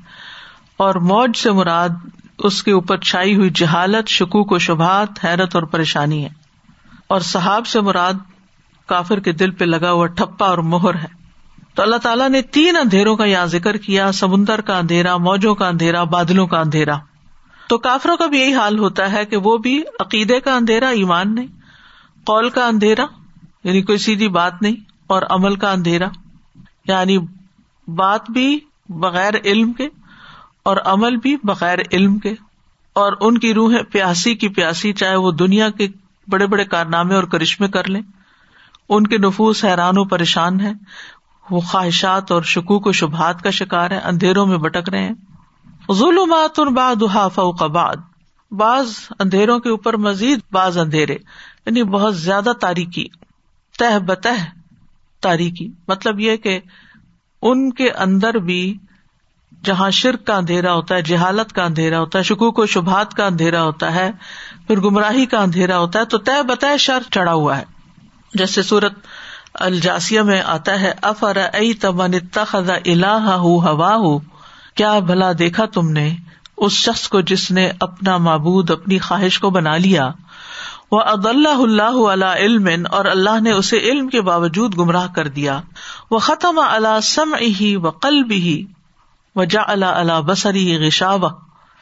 اور موج سے مراد اس کے اوپر چھائی ہوئی جہالت، شکوک و شبہات، حیرت اور پریشانی ہے۔ اور صحاب سے مراد کافر کے دل پہ لگا ہوا ٹھپا اور مہر ہے۔ تو اللہ تعالیٰ نے تین اندھیروں کا یہاں ذکر کیا، سمندر کا اندھیرا، موجوں کا اندھیرا، بادلوں کا اندھیرا۔ تو کافروں کا بھی یہی حال ہوتا ہے کہ وہ بھی عقیدے کا اندھیرا، ایمان نہیں، قول کا اندھیرا یعنی کوئی سیدھی بات نہیں، اور عمل کا اندھیرا۔ یعنی بات بھی بغیر علم کے اور عمل بھی بغیر علم کے اور ان کی روحیں پیاسی کی پیاسی چاہے وہ دنیا کے بڑے بڑے کارنامے اور کرشمے کر لیں، ان کے نفوس حیران و پریشان ہے وہ خواہشات اور شکوک و شبہات کا شکار ہے اندھیروں میں بٹک رہے ہیں۔ ظلمات بعد فوق بعد بعض اندھیروں کے اوپر مزید بعض اندھیرے یعنی بہت زیادہ تاریخی تہ بتہ تاریخی۔ مطلب یہ کہ ان کے اندر بھی جہاں شرک کا اندھیرا ہوتا ہے، جہالت کا اندھیرا ہوتا ہے، شکوک و شبہات کا اندھیرا ہوتا ہے، پھر گمراہی کا اندھیرا ہوتا ہے، تو طے بتہ شر چڑھا ہوا ہے۔ جیسے سورت الجاسیا میں آتا ہے افر ائی تمن خزا اللہ ہوا ہو کیا بھلا دیکھا تم نے؟ اس شخص کو جس نے اپنا معبود، اپنی خواہش کو بنا لیا۔ وہ اد اللہ اللہ علیہ علم اور اللہ نے اسے علم کے باوجود گمراہ کر دیا۔ وہ ختم اللہ سم ہی و قلب ہی و جا اللہ اللہ بسری غشاو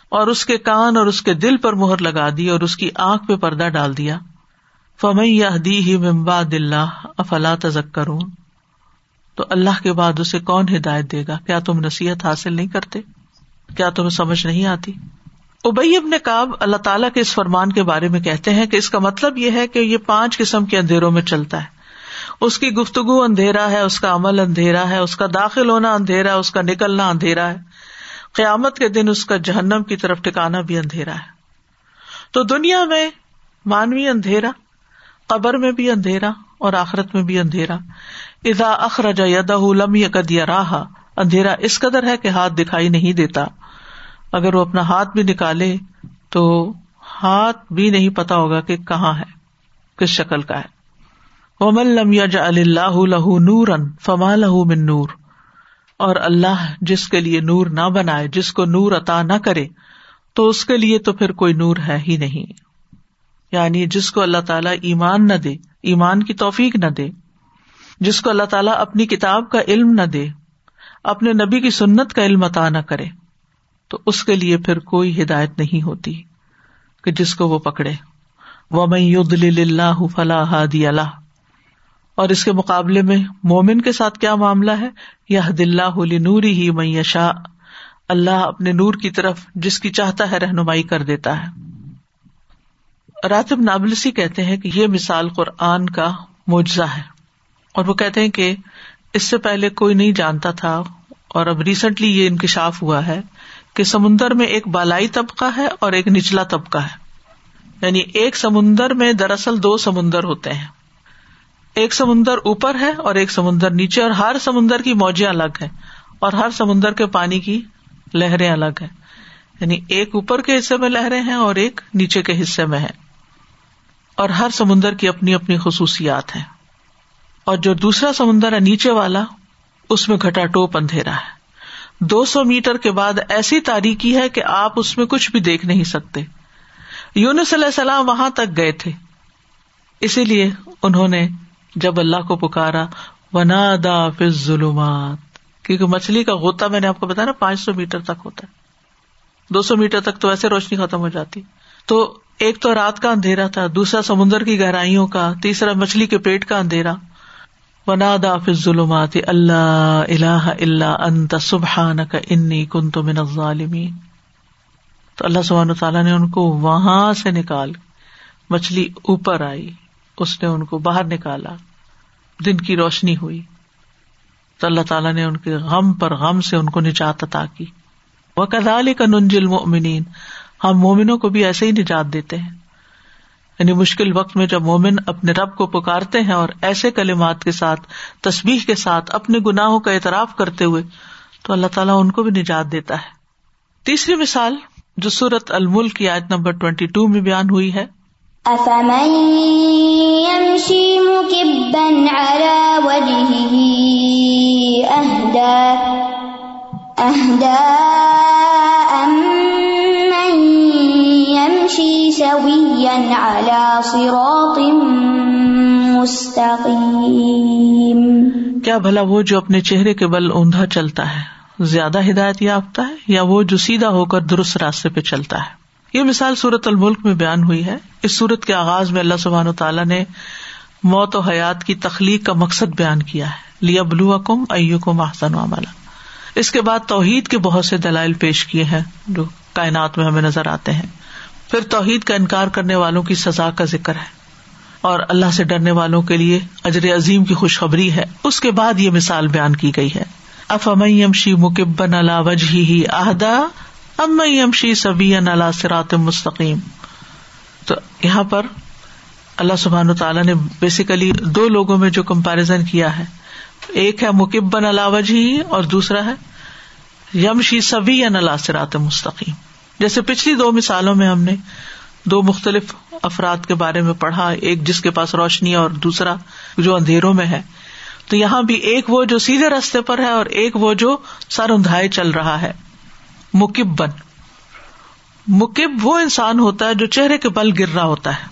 اور اس کے کان اور اس کے دل پر مہر لگا دی اور اس کی آنکھ پہ پردہ ڈال دیا۔ فمئی دی ہی ممباد اللہ افلا تزک تو اللہ کے بعد اسے کون ہدایت دے گا؟ کیا تم نصیحت حاصل نہیں کرتے؟ کیا تمہیں سمجھ نہیں آتی؟ ابئی ابن کاب اللہ تعالیٰ کے اس فرمان کے بارے میں کہتے ہیں کہ اس کا مطلب یہ ہے کہ یہ پانچ قسم کے اندھیروں میں چلتا ہے۔ اس کی گفتگو اندھیرا ہے، اس کا عمل اندھیرا ہے، اس کا داخل ہونا اندھیرا ہے، اس کا نکلنا اندھیرا ہے۔ قیامت کے دن اس کا جہنم کی طرف ٹکانا بھی اندھیرا ہے۔ تو دنیا میں مانوی اندھیرا، قبر میں بھی اندھیرا اور آخرت میں بھی اندھیرا۔ ادا اخرجا یدا لم یقد یا راہ اندھیرا اس قدر ہے کہ ہاتھ دکھائی نہیں دیتا۔ اگر وہ اپنا ہاتھ بھی نکالے تو ہاتھ بھی نہیں پتا ہوگا کہ کہاں ہے، کس شکل کا ہے۔ لم یا اللہ لہ نور فما لہ من نور۔ اور اللہ جس کے لیے نور نہ بنائے، جس کو نور عطا نہ کرے، تو اس کے لیے تو پھر کوئی نور ہے ہی نہیں۔ یعنی جس کو اللہ تعالیٰ ایمان نہ دے، ایمان کی توفیق نہ دے، جس کو اللہ تعالیٰ اپنی کتاب کا علم نہ دے، اپنے نبی کی سنت کا علم عطا نہ کرے۔ تو اس کے لیے پھر کوئی ہدایت نہیں ہوتی کہ جس کو وہ پکڑے۔ وہ میں یود اللہ فلاح اللہ اور اس کے مقابلے میں مومن کے ساتھ کیا معاملہ ہے؟ یہ دلہ ہولی نوری ہی میں یشا اللہ اپنے نور کی طرف جس کی چاہتا ہے رہنمائی کر دیتا ہے۔ راتب نابلسی کہتے ہیں کہ یہ مثال قرآن کا معجزہ ہے۔ اور وہ کہتے ہیں کہ اس سے پہلے کوئی نہیں جانتا تھا۔ اور اب ریسنٹلی یہ انکشاف ہوا ہے کہ سمندر میں ایک بالائی طبقہ ہے اور ایک نچلا طبقہ ہے۔ یعنی ایک سمندر میں دراصل دو سمندر ہوتے ہیں۔ ایک سمندر اوپر ہے اور ایک سمندر نیچے، اور ہر سمندر کی موجیں الگ ہے اور ہر سمندر کے پانی کی لہریں الگ ہے یعنی ایک اوپر کے حصے میں لہریں ہیں اور ایک نیچے کے حصے میں ہے اور ہر سمندر کی اپنی اپنی خصوصیات ہیں۔ اور جو دوسرا سمندر ہے نیچے والا، اس میں گھٹا ٹوپ اندھیرا ہے۔ دو سو میٹر کے بعد ایسی تاریخی ہے کہ آپ اس میں کچھ بھی دیکھ نہیں سکتے۔ یونس علیہ السلام وہاں تک گئے تھے۔ اسی لیے انہوں نے جب اللہ کو پکارا ونا دا فض ظلمات کیونکہ مچھلی کا غوطہ میں نے آپ کو بتایا نا، پانچ سو میٹر تک ہوتا ہے۔ دو سو میٹر تک تو ایسے روشنی ختم ہو جاتی۔ تو ایک تو رات کا اندھیرا تھا، دوسرا سمندر کی گہرائیوں کا، تیسرا مچھلی کے پیٹ کا اندھیرا۔ ونا دا فض ظلمات اللہ اللہ اللہ انت سبحان کا انی کن تو من ظالمین تو اللہ سبحانہ تعالیٰ نے ان کو وہاں سے نکال، مچھلی اوپر آئی، اس نے ان کو باہر نکالا، دن کی روشنی ہوئی۔ تو اللہ تعالیٰ نے ان کے غم پر غم سے ان کو نجات عطا کی۔ وہ کدال کا ننجل مومنین ہم مومنوں کو بھی ایسے ہی نجات دیتے ہیں۔ یعنی مشکل وقت میں جب مومن اپنے رب کو پکارتے ہیں اور ایسے کلمات کے ساتھ تصویر کے ساتھ اپنے گناہوں کا اعتراف کرتے ہوئے، تو اللہ تعالیٰ ان کو بھی نجات دیتا ہے۔ تیسری مثال جو سورت الملک کی آیت نمبر ٹوینٹی ٹو میں بیان ہوئی ہے۔ أفمن يمشي مكبا على وجهه أهدى أهدى يمشي سويا على صراط مستقيم. کیا بھلا وہ جو اپنے چہرے کے بل اوندھا چلتا ہے؟ زیادہ ہدایت یافتہ ہے یا وہ جو سیدھا ہو کر درست راستے پہ چلتا ہے؟ یہ مثال صورت الملک میں بیان ہوئی ہے۔ اس صورت کے آغاز میں اللہ سبحان تعالیٰ نے موت و حیات کی تخلیق کا مقصد بیان کیا ہے۔ لیا بلو اکم ایو کو محسن عملہ اس کے بعد توحید کے بہت سے دلائل پیش کیے ہیں جو کائنات میں ہمیں نظر آتے ہیں۔ پھر توحید کا انکار کرنے والوں کی سزا کا ذکر ہے۔ اور اللہ سے ڈرنے والوں کے لیے اجر عظیم کی خوشخبری ہے۔ اس کے بعد یہ مثال بیان کی گئی ہے۔ افام شی مکبن اللہ وجہ ہی آہدا ام یمشی سبی نلا سرات مستقیم۔ تو یہاں پر اللہ سبحان تعالیٰ نے بیسیکلی دو لوگوں میں جو کمپیرزن کیا ہے۔ ایک ہے مکبن وجہ اور دوسرا ہے یمشی سبی یا سرات مستقیم۔ جیسے پچھلی دو مثالوں میں ہم نے دو مختلف افراد کے بارے میں پڑھا، ایک جس کے پاس روشنی اور دوسرا جو اندھیروں میں ہے۔ تو یہاں بھی ایک وہ جو سیدھے رستے پر ہے اور ایک وہ جو سر اندھائے چل رہا ہے۔ مکب بن مکب وہ انسان ہوتا ہے جو چہرے کے بل گر رہا ہوتا ہے۔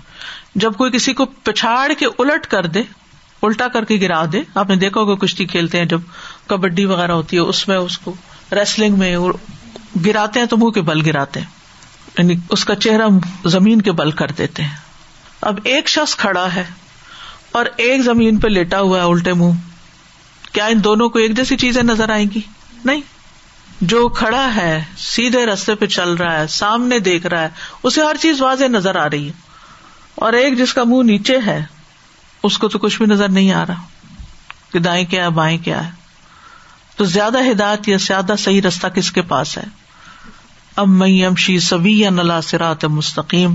جب کوئی کسی کو پچھاڑ کے الٹ کر دے، الٹا کر کے گرا دے، آپ نے دیکھا ہوگا کشتی کھیلتے ہیں جب کبڈی وغیرہ ہوتی ہے، اس میں اس کو ریسلنگ میں گراتے ہیں تو منہ کے بل گراتے ہیں۔ یعنی اس کا چہرہ زمین کے بل کر دیتے ہیں۔ اب ایک شخص کھڑا ہے اور ایک زمین پہ لیٹا ہوا ہے الٹے منہ۔ کیا ان دونوں کو ایک جیسی چیزیں نظر آئیں گی؟ نہیں۔ جو کھڑا ہے، سیدھے رستے پہ چل رہا ہے، سامنے دیکھ رہا ہے، اسے ہر چیز واضح نظر آ رہی ہے۔ اور ایک جس کا منہ نیچے ہے، اس کو تو کچھ بھی نظر نہیں آ رہا۔ کہ دائیں کیا ہے، بائیں کیا ہے۔ تو زیادہ ہدایت یا زیادہ صحیح رستہ کس کے پاس ہے؟ ام شی سبھی یا نلا سرات مستقیم۔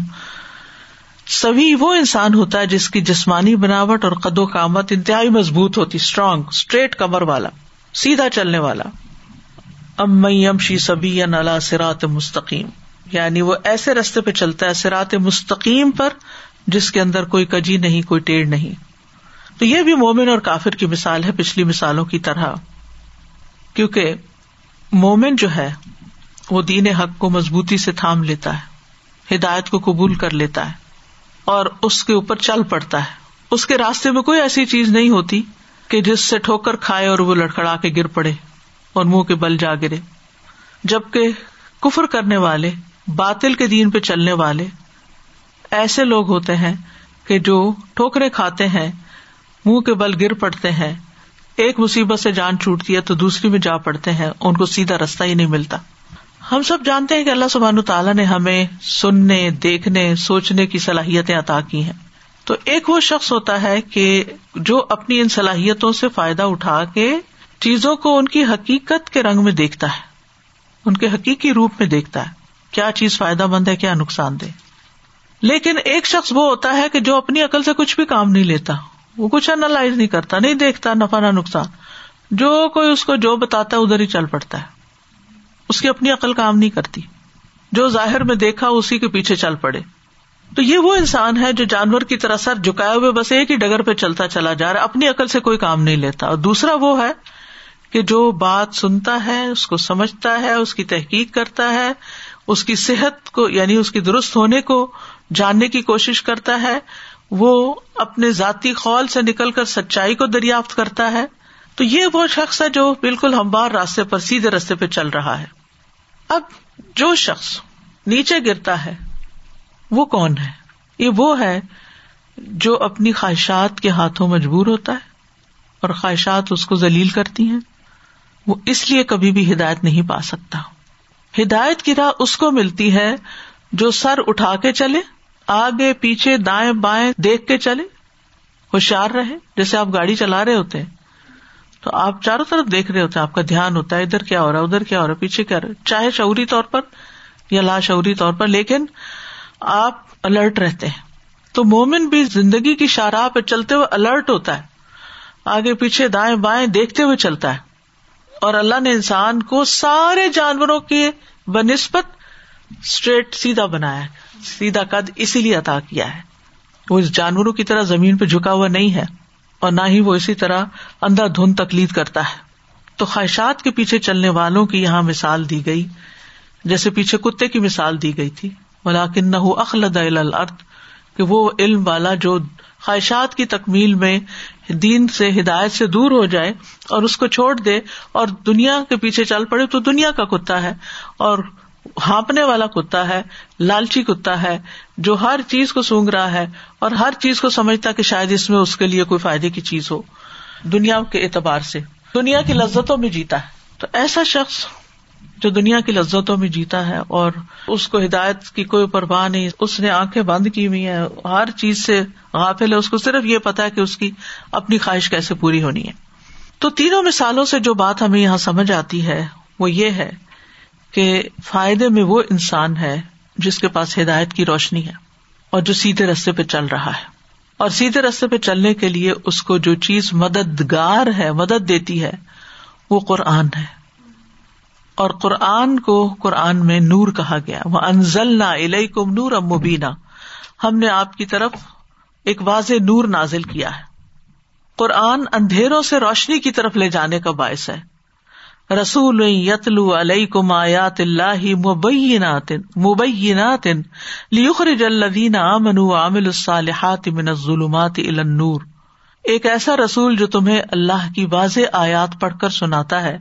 سبھی وہ انسان ہوتا ہے جس کی جسمانی بناوٹ اور قد و کامت انتہائی مضبوط ہوتی اسٹرانگ اسٹریٹ کمر والا، سیدھا چلنے والا۔ ام یم شی سبی یا نلا سرات مستقیم۔ یعنی وہ ایسے رستے پہ چلتا ہے سرات مستقیم پر، جس کے اندر کوئی کجی نہیں، کوئی ٹیڑھ نہیں۔ تو یہ بھی مومن اور کافر کی مثال ہے پچھلی مثالوں کی طرح۔ کیونکہ مومن جو ہے وہ دین حق کو مضبوطی سے تھام لیتا ہے، ہدایت کو قبول کر لیتا ہے اور اس کے اوپر چل پڑتا ہے۔ اس کے راستے میں کوئی ایسی چیز نہیں ہوتی کہ جس سے ٹھوکر کھائے اور وہ لڑکڑا کے گر پڑے اور منہ کے بل جا گرے۔ جبکہ کفر کرنے والے، باطل کے دین پہ چلنے والے، ایسے لوگ ہوتے ہیں کہ جو ٹھوکرے کھاتے ہیں، منہ کے بل گر پڑتے ہیں، ایک مصیبت سے جان چھوٹتی ہے تو دوسری میں جا پڑتے ہیں، ان کو سیدھا رستہ ہی نہیں ملتا۔ ہم سب جانتے ہیں کہ اللہ سبحان تعالیٰ نے ہمیں سننے، دیکھنے، سوچنے کی صلاحیتیں عطا کی ہیں۔ تو ایک وہ شخص ہوتا ہے کہ جو اپنی ان صلاحیتوں سے فائدہ اٹھا کے چیزوں کو ان کی حقیقت کے رنگ میں دیکھتا ہے۔ ان کے حقیقی روپ میں دیکھتا ہے۔ کیا چیز فائدہ مند ہے، کیا نقصان دہ۔ لیکن ایک شخص وہ ہوتا ہے کہ جو اپنی عقل سے کچھ بھی کام نہیں لیتا۔ وہ کچھ انالائز نہیں کرتا، نہیں دیکھتا نفا نہ نقصان۔ جو کوئی اس کو جو بتاتا ہے، ادھر ہی چل پڑتا ہے۔ اس کی اپنی عقل کام نہیں کرتی۔ جو ظاہر میں دیکھا اسی کے پیچھے چل پڑے۔ تو یہ وہ انسان ہے جو جانور کی طرح سر جھکائے ہوئے بس ایک ہی ڈگر پہ چلتا چلا جا رہا ہے، اپنی عقل سے کوئی کام نہیں لیتا۔ اور دوسرا وہ ہے کہ جو بات سنتا ہے، اس کو سمجھتا ہے، اس کی تحقیق کرتا ہے، اس کی صحت کو یعنی اس کی درست ہونے کو جاننے کی کوشش کرتا ہے، وہ اپنے ذاتی خول سے نکل کر سچائی کو دریافت کرتا ہے۔ تو یہ وہ شخص ہے جو بالکل ہموار راستے پر، سیدھے راستے پہ چل رہا ہے۔ اب جو شخص نیچے گرتا ہے، وہ کون ہے؟ یہ وہ ہے جو اپنی خواہشات کے ہاتھوں مجبور ہوتا ہے اور خواہشات اس کو ذلیل کرتی ہیں۔ وہ اس لیے کبھی بھی ہدایت نہیں پا سکتا۔ ہدایت کی راہ اس کو ملتی ہے جو سر اٹھا کے چلے، آگے، پیچھے، دائیں بائیں دیکھ کے چلے، ہوشیار رہے۔ جیسے آپ گاڑی چلا رہے ہوتے ہیں۔ تو آپ چاروں طرف دیکھ رہے ہوتے ہیں، آپ کا دھیان ہوتا ہے، ادھر کیا ہو رہا ہے، ادھر کیا ہو رہا ہے، پیچھے کیا رہا ہے، چاہے شعوری طور پر یا لاشعوری طور پر، لیکن آپ الرٹ رہتے ہیں۔ تو مومن بھی زندگی کی شاہراہ پہ چلتے ہوئے الرٹ ہوتا ہے، آگے پیچھے دائیں بائیں دیکھتے ہوئے چلتا ہے۔ اور اللہ نے انسان کو سارے جانوروں کے بنسبت اسٹریٹ سیدھا بنایا ہے، سیدھا قد اسی لیے عطا کیا ہے۔ وہ اس جانوروں کی طرح زمین پہ جھکا ہوا نہیں ہے۔ اور نہ ہی وہ اسی طرح اندھا دھند تکلید کرتا ہے۔ تو خواہشات کے پیچھے چلنے والوں کی یہاں مثال دی گئی، جیسے پیچھے کتے کی مثال دی گئی تھی۔ ملاکن نہ اخلد الارض کہ وہ علم والا جو خواہشات کی تکمیل میں دین سے، ہدایت سے دور ہو جائے اور اس کو چھوڑ دے اور دنیا کے پیچھے چل پڑے تو دنیا کا کتا ہے۔ اور ہانپنے والا کتا ہے، لالچی کتا ہے، جو ہر چیز کو سونگ رہا ہے اور ہر چیز کو سمجھتا کہ شاید اس میں اس کے لیے کوئی فائدے کی چیز ہو۔ دنیا کے اعتبار سے۔ دنیا کی لذتوں میں جیتا ہے۔ تو ایسا شخص جو دنیا کی لذتوں میں جیتا ہے اور اس کو ہدایت کی کوئی پرواہ نہیں، اس نے آنکھیں بند کی ہوئی ہیں، ہر چیز سے غافل ہے، اس کو صرف یہ پتا ہے کہ اس کی اپنی خواہش کیسے پوری ہونی ہے۔ تو تینوں مثالوں سے جو بات ہمیں یہاں سمجھ آتی ہے، وہ یہ ہے کہ فائدے میں وہ انسان ہے جس کے پاس ہدایت کی روشنی ہے اور جو سیدھے رستے پہ چل رہا ہے۔ اور سیدھے رستے پہ چلنے کے لیے اس کو جو چیز مددگار ہے، مدد دیتی ہے، وہ قرآن ہے۔ اور قرآن کو قرآن میں نور کہا گیا۔ وہ انزل نہ کم نور امبینہ ہم نے آپ کی طرف ایک واضح نور نازل کیا ہے۔ قرآن اندھیروں سے روشنی کی طرف لے جانے کا باعث ہے۔ رسول یتلو علیکم آیات اللہ مبینات مبینات لیخرج الذین آمنوا وعملوا الصالحات من الظلمات الى النور۔ ایک ایسا رسول جو تمہیں اللہ کی واضح آیات پڑھ کر سناتا ہے،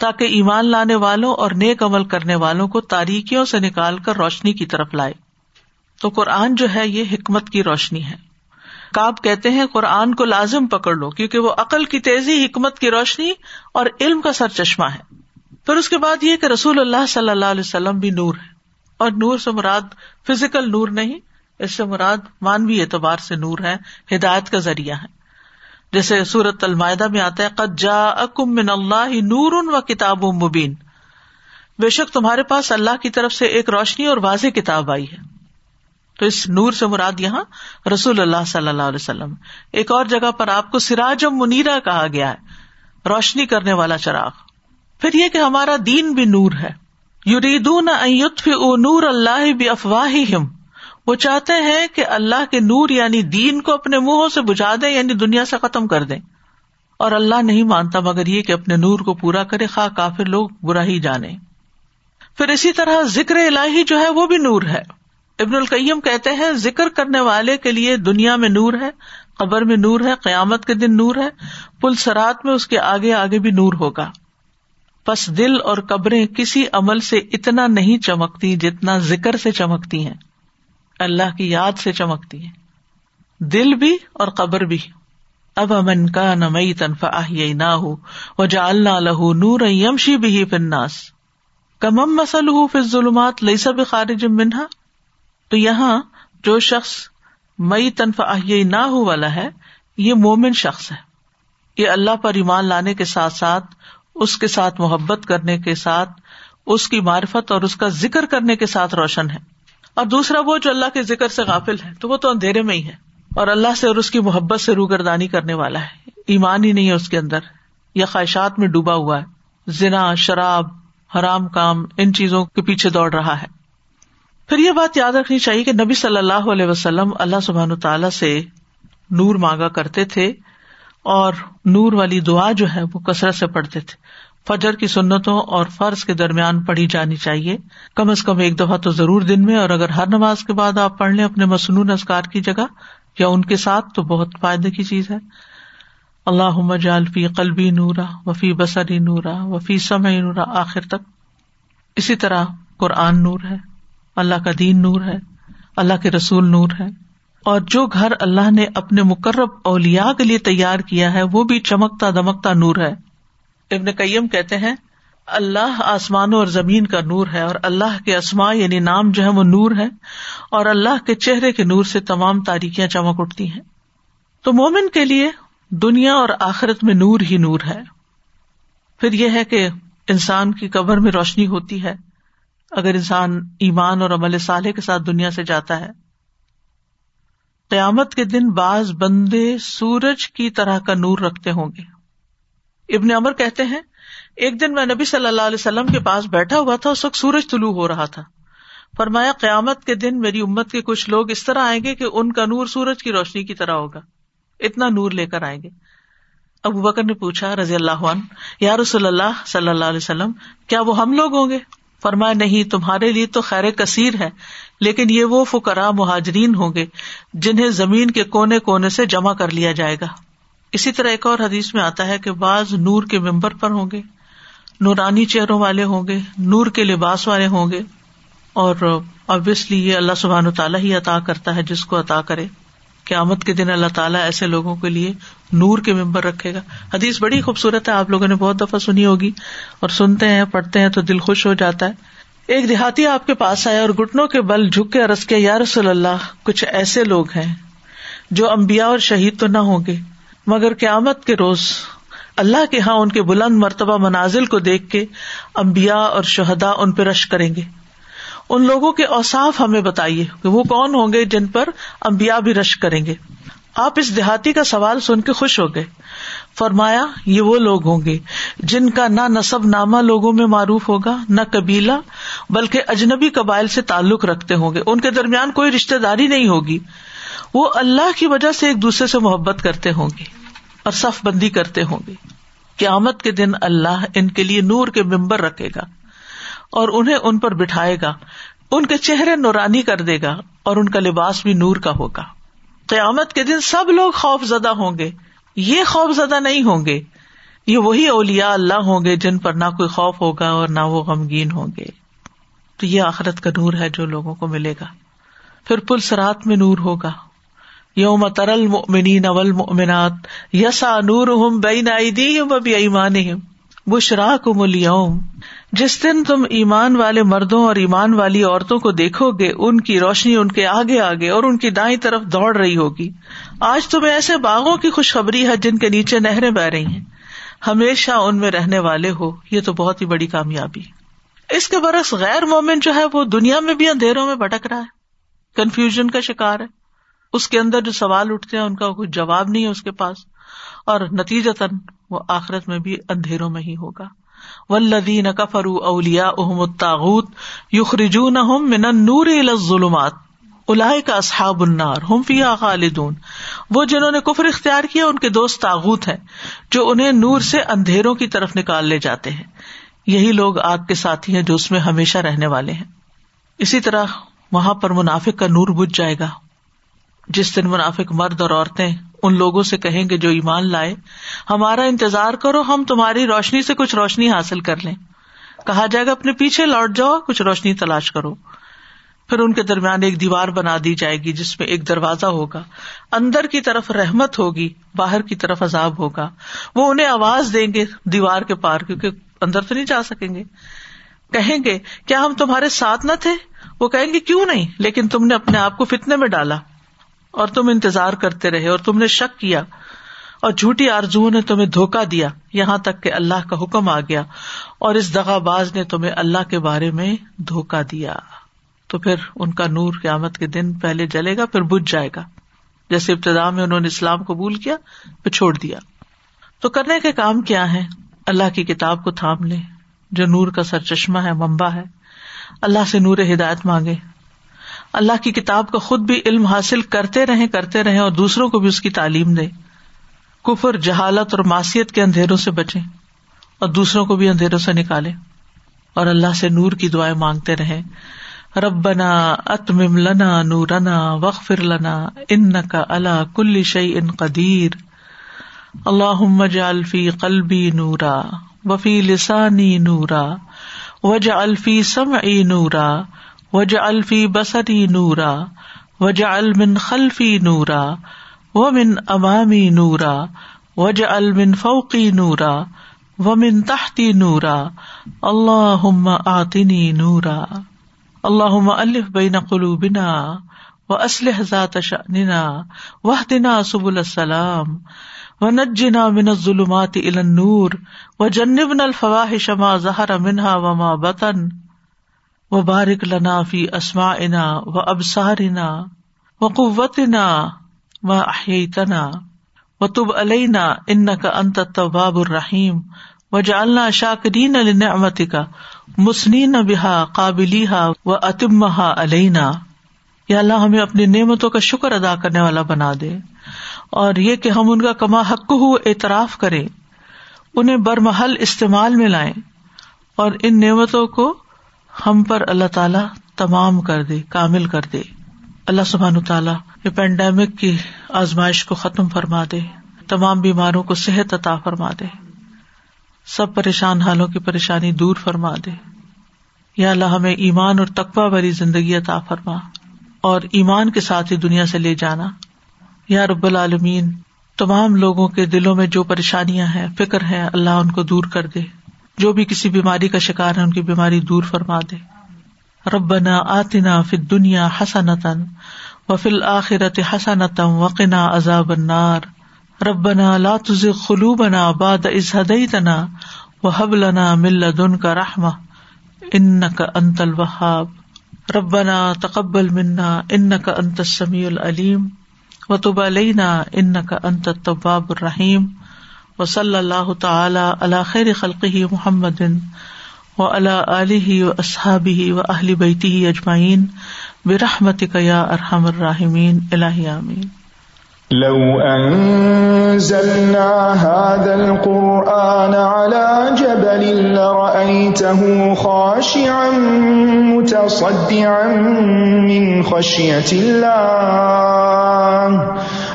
تاکہ ایمان لانے والوں اور نیک عمل کرنے والوں کو تاریکیوں سے نکال کر روشنی کی طرف لائے۔ تو قرآن جو ہے یہ حکمت کی روشنی ہے۔ کاب کہتے ہیں قرآن کو لازم پکڑ لو، کیونکہ وہ عقل کی تیزی، حکمت کی روشنی اور علم کا سر چشمہ ہے۔ پھر اس کے بعد یہ کہ رسول اللہ صلی اللہ علیہ وسلم بھی نور ہے اور نور سے مراد فزیکل نور نہیں، اس سے مراد مانوی اعتبار سے نور ہے ہدایت کا ذریعہ ہے جیسے سورت المائدہ میں آتا ہے، قد جا اکم من اللہ نور و کتاب مبین بے شک تمہارے پاس اللہ کی طرف سے ایک روشنی اور واضح کتاب آئی ہے۔ تو اس نور سے مراد یہاں رسول اللہ صلی اللہ علیہ وسلم۔ ایک اور جگہ پر آپ کو سراج منیرا کہا گیا ہے، روشنی کرنے والا چراغ۔ پھر یہ کہ ہمارا دین بھی نور ہے۔ یوریدون نور اللہ بھی افواہ وہ چاہتے ہیں کہ اللہ کے نور یعنی دین کو اپنے منہوں سے بجھا دیں یعنی دنیا سے ختم کر دیں۔ اور اللہ نہیں مانتا مگر یہ کہ اپنے نور کو پورا کرے، خواہ کافر لوگ برا ہی جانے پھر اسی طرح ذکر الہی جو ہے وہ بھی نور ہے۔ ابن القیم کہتے ہیں، ذکر کرنے والے کے لیے دنیا میں نور ہے، قبر میں نور ہے، قیامت کے دن نور ہے، پل سرات میں اس کے آگے آگے بھی نور ہوگا۔ بس دل اور قبریں کسی عمل سے اتنا نہیں چمکتی جتنا ذکر سے چمکتی ہیں۔ اللہ کی یاد سے چمکتی ہیں۔ دل بھی اور قبر بھی۔ اب امن کا نمئی تنفا نہ ہو وہ جالنا لہو نور یمشی بھی فناس کمم مسل ہوں پھر ظلمات لئی سب خارج منہا۔ تو یہاں جو شخص مئی تنفا نہ ہو والا ہے، یہ مومن شخص ہے۔ یہ اللہ پر ایمان لانے کے ساتھ ساتھ، اس کے ساتھ محبت کرنے کے ساتھ، اس کی معرفت اور اس کا ذکر کرنے کے ساتھ روشن ہے۔ اور دوسرا وہ جو اللہ کے ذکر سے غافل ہے، تو وہ تو اندھیرے میں ہی ہے۔ اور اللہ سے اور اس کی محبت سے روگردانی کرنے والا ہے۔ ایمان ہی نہیں ہے اس کے اندر۔ یا خواہشات میں ڈوبا ہوا ہے۔ زنا، شراب، حرام کام، ان چیزوں کے پیچھے دوڑ رہا ہے۔ پھر یہ بات یاد رکھنی چاہیے کہ نبی صلی اللہ علیہ وسلم اللہ سبحان تعالی سے نور مانگا کرتے تھے اور نور والی دعا جو ہے وہ کثرت سے پڑھتے تھے۔ فجر کی سنتوں اور فرض کے درمیان پڑھی جانی چاہیے۔ کم از کم ایک دفعہ تو ضرور دن میں اور اگر ہر نماز کے بعد آپ پڑھ لیں اپنے مصنون ازکار کی جگہ یا ان کے ساتھ تو بہت فائدے کی چیز ہے۔ اللہ جالفی قلبی نورا وفی بصری نورا وفی سمع نورا۔ آخر تک اسی طرح قرآن نور ہے۔ اللہ کا دین نور ہے، اللہ کے رسول نور ہے۔ اور جو گھر اللہ نے اپنے مقرب اولیا کے لیے تیار کیا ہے، وہ بھی چمکتا دمکتا نور ہے۔ ابن کئیم کہتے ہیں، اللہ آسمانوں اور زمین کا نور ہے اور اللہ کے اسما یعنی نام جو ہے وہ نور ہے اور اللہ کے چہرے کے نور سے تمام تاریخیاں چمک اٹھتی ہیں۔ تو مومن کے لیے دنیا اور آخرت میں نور ہی نور ہے۔ پھر یہ ہے کہ انسان کی قبر میں روشنی ہوتی ہے۔ اگر انسان ایمان اور عمل صالح کے ساتھ دنیا سے جاتا ہے، قیامت کے دن بعض بندے سورج کی طرح کا نور رکھتے ہوں گے۔ ابن امر کہتے ہیں، ایک دن میں نبی صلی اللہ علیہ وسلم کے پاس بیٹھا ہوا تھا، اس وقت سورج طلوع ہو رہا تھا۔ فرمایا، قیامت کے دن میری امت کے کچھ لوگ اس طرح آئیں گے کہ ان کا نور سورج کی روشنی کی طرح ہوگا۔ اتنا نور لے کر آئیں گے۔ ابو بکر نے پوچھا رضی اللہ عنہ، یا رسول اللہ صلی اللہ علیہ وسلم، کیا وہ ہم لوگ ہوں گے؟ فرمایا نہیں، تمہارے لیے تو خیر کثیر ہے، لیکن یہ وہ فکرا مہاجرین ہوں گے جنہیں زمین کے کونے کونے سے جمع کر لیا جائے گا۔ اسی طرح ایک اور حدیث میں آتا ہے کہ بعض نور کے ممبر پر ہوں گے، نورانی چہروں والے ہوں گے، نور کے لباس والے ہوں گے، اور ابویسلی یہ اللہ سبحان و تعالیٰ ہی عطا کرتا ہے جس کو عطا کرے۔ قیامت کے دن اللہ تعالیٰ ایسے لوگوں کے لیے نور کے ممبر رکھے گا۔ حدیث بڑی خوبصورت ہے، آپ لوگوں نے بہت دفعہ سنی ہوگی۔ اور سنتے ہیں، پڑھتے ہیں تو دل خوش ہو جاتا ہے۔ ایک دیہاتی آپ کے پاس آئے اور گٹنوں کے بل جھک کے رس کے یا رسول اللہ، کچھ ایسے لوگ ہیں جو امبیا اور شہید تو نہ ہوں گے، مگر قیامت کے روز اللہ کے ہاں ان کے بلند مرتبہ منازل کو دیکھ کے امبیا اور شہدا ان پہ رش کریں گے۔ ان لوگوں کے اوساف ہمیں بتائیے کہ وہ کون ہوں گے جن پر امبیا بھی رش کریں گے۔ آپ اس دیہاتی کا سوال سن کے خوش ہو گئے۔ فرمایا، یہ وہ لوگ ہوں گے جن کا نہ نصب نامہ لوگوں میں معروف ہوگا، نہ قبیلہ، بلکہ اجنبی قبائل سے تعلق رکھتے ہوں گے۔ ان کے درمیان کوئی رشتے داری نہیں ہوگی۔ وہ اللہ کی وجہ سے ایک دوسرے سے محبت کرتے ہوں گے اور صف بندی کرتے ہوں گے۔ قیامت کے دن اللہ ان کے لیے نور کے ممبر رکھے گا اور انہیں ان پر بٹھائے گا۔ ان کے چہرے نورانی کر دے گا اور ان کا لباس بھی نور کا ہوگا۔ قیامت کے دن سب لوگ خوف زدہ ہوں گے۔ یہ خوف زدہ نہیں ہوں گے۔ یہ وہی اولیا اللہ ہوں گے جن پر نہ کوئی خوف ہوگا اور نہ وہ غمگین ہوں گے۔ تو یہ آخرت کا نور ہے جو لوگوں کو ملے گا۔ پھر پلس رات میں نور ہوگا۔ یوم ترل مؤمنین والمؤمنات یسا نورہم بین ایدیہم و بیایمانہم بشراکم اليوم۔ جس دن تم ایمان والے مردوں اور ایمان والی عورتوں کو دیکھو گے، ان کی روشنی ان کے آگے آگے اور ان کی دائیں طرف دوڑ رہی ہوگی۔ آج تمہیں ایسے باغوں کی خوشخبری ہے جن کے نیچے نہریں بہ رہی ہیں۔ ہمیشہ ان میں رہنے والے ہو، یہ تو بہت ہی بڑی کامیابی۔ اس کے برعکس غیر مومن جو ہے، وہ دنیا میں بھی اندھیروں میں بھٹک رہا ہے۔ کنفیوژن کا شکار ہے۔ اس کے اندر جو سوال اٹھتے ہیں، ان کا کوئی جواب نہیں ہے اس کے پاس۔ اور نتیجہ وہ آخرت میں بھی اندھیروں میں ہی ہوگا۔ ولدین کفرو اولیا احمد تاغت یخرجون من نور ظلمات الائے کا اصحاب النار، ہم فیا خالدون. وہ جنہوں نے کفر اختیار کیا، ان کے دوست تاغت ہیں، جو انہیں نور سے اندھیروں کی طرف نکال لے جاتے ہیں۔ یہی لوگ آگ کے ساتھی ہیں جو اس میں ہمیشہ رہنے والے ہیں۔ اسی طرح وہاں پر منافق کا نور بج جائے گا۔ جس دن منافق مرد اور عورتیں ان لوگوں سے کہیں گے جو ایمان لائے، ہمارا انتظار کرو، ہم تمہاری روشنی سے کچھ روشنی حاصل کر لیں۔ کہا جائے گا، اپنے پیچھے لوٹ جاؤ، کچھ روشنی تلاش کرو۔ پھر ان کے درمیان ایک دیوار بنا دی جائے گی، جس میں ایک دروازہ ہوگا۔ اندر کی طرف رحمت ہوگی، باہر کی طرف عذاب ہوگا۔ وہ انہیں آواز دیں گے دیوار کے پار، کیونکہ اندر تو نہیں جا سکیں گے۔ کہیں گے، کیا ہم تمہارے ساتھ نہ تھے؟ وہ کہیں گے، کیوں نہیں؟ لیکن تم نے اپنے آپ کو فتنے میں ڈالا۔ اور تم انتظار کرتے رہے اور تم نے شک کیا اور جھوٹی آرزو نے تمہیں دھوکا دیا۔ یہاں تک کہ اللہ کا حکم آ گیا اور اس دغا باز نے تمہیں اللہ کے بارے میں دھوکا دیا۔ تو پھر ان کا نور قیامت کے دن پہلے جلے گا، پھر بج جائے گا۔ جیسے ابتدا میں انہوں نے اسلام قبول کیا، پھر چھوڑ دیا۔ تو کرنے کے کام کیا ہے اللہ کی کتاب کو تھام لے جو نور کا سر چشمہ ہے ممبا ہے۔ اللہ سے نور ہدایت مانگے۔ اللہ کی کتاب کا خود بھی علم حاصل کرتے رہے کرتے رہے اور دوسروں کو بھی اس کی تعلیم دے کفر، جہالت اور معصیت کے اندھیروں سے بچے اور دوسروں کو بھی اندھیروں سے نکالے اور اللہ سے نور کی دعائیں مانگتے رہے ربنا اتمم لنا نورنا وغفر لنا ان کا اللہ کل شعی ان قدیر اللہ الفی قلبی نورا وفی لسانی نورا وج الفی سم نورا وج الفی بسری نورا وج المن خلفی نورا و من امامی نورا وج المن فوقی نورا، ومن تحتی نورا اللہ آتنی نورا۔ اللہ الف بین قلوبنا و اسلح ذات شأننا واہدنا سبل السلام۔ و نجنا من الظلمات الى النور۔ و جنبنا الفواحش ما ظہر منها وما بطن۔ و بارک لنا فی اسماعنا و ابصارنا و قوتنا و احییتنا و تب علینا انک انت التواب الرحیم و جعلنا شاکرین لنعمتک مسنین بها قابلیها و اتمها علینا یا اللہ ہمیں اپنی نعمتوں کا شکر ادا کرنے والا بنا دے اور یہ کہ ہم ان کا کما حق ہو اعتراف کریں، انہیں برمحل استعمال میں لائیں اور ان نعمتوں کو ہم پر اللہ تعالی تمام کر دے، کامل کر دے۔ اللہ سبحان تعالیٰ یہ پینڈیمک کی آزمائش کو ختم فرما دے، تمام بیماروں کو صحت عطا فرما دے۔ سب پریشان حالوں کی پریشانی دور فرما دے۔ یا اللہ ہمیں ایمان اور تقوا والی زندگی عطا فرما اور ایمان کے ساتھ ہی دنیا سے لے جانا۔ یا رب العالمین، تمام لوگوں کے دلوں میں جو پریشانیاں ہیں، فکر ہے، اللہ ان کو دور کر دے۔ جو بھی کسی بیماری کا شکار ہے، ان کی بیماری دور فرما دے۔ ربنا آتنا فل دنیا حسنتن و فل آخرت حسنتم وقنا عذاب النار۔ ربنا لا تزغ قلوبنا بعد إذ هديتنا وهب لنا من لدنك رحمة إنك أنت الوهاب ربنا تقبل منا إنك أنت السميع العليم وتب علينا إنك أنت التواب الرحيم وصلى الله تعالى على خير خلقه محمد و وعلى آله وأصحابه وأهل بيته أجمعين برحمتك يا أرحم الراحمين إلهي آمين لو أنزلنا هذا القرآن على جبل لرأيته خاشعا متصدعا من خشية الله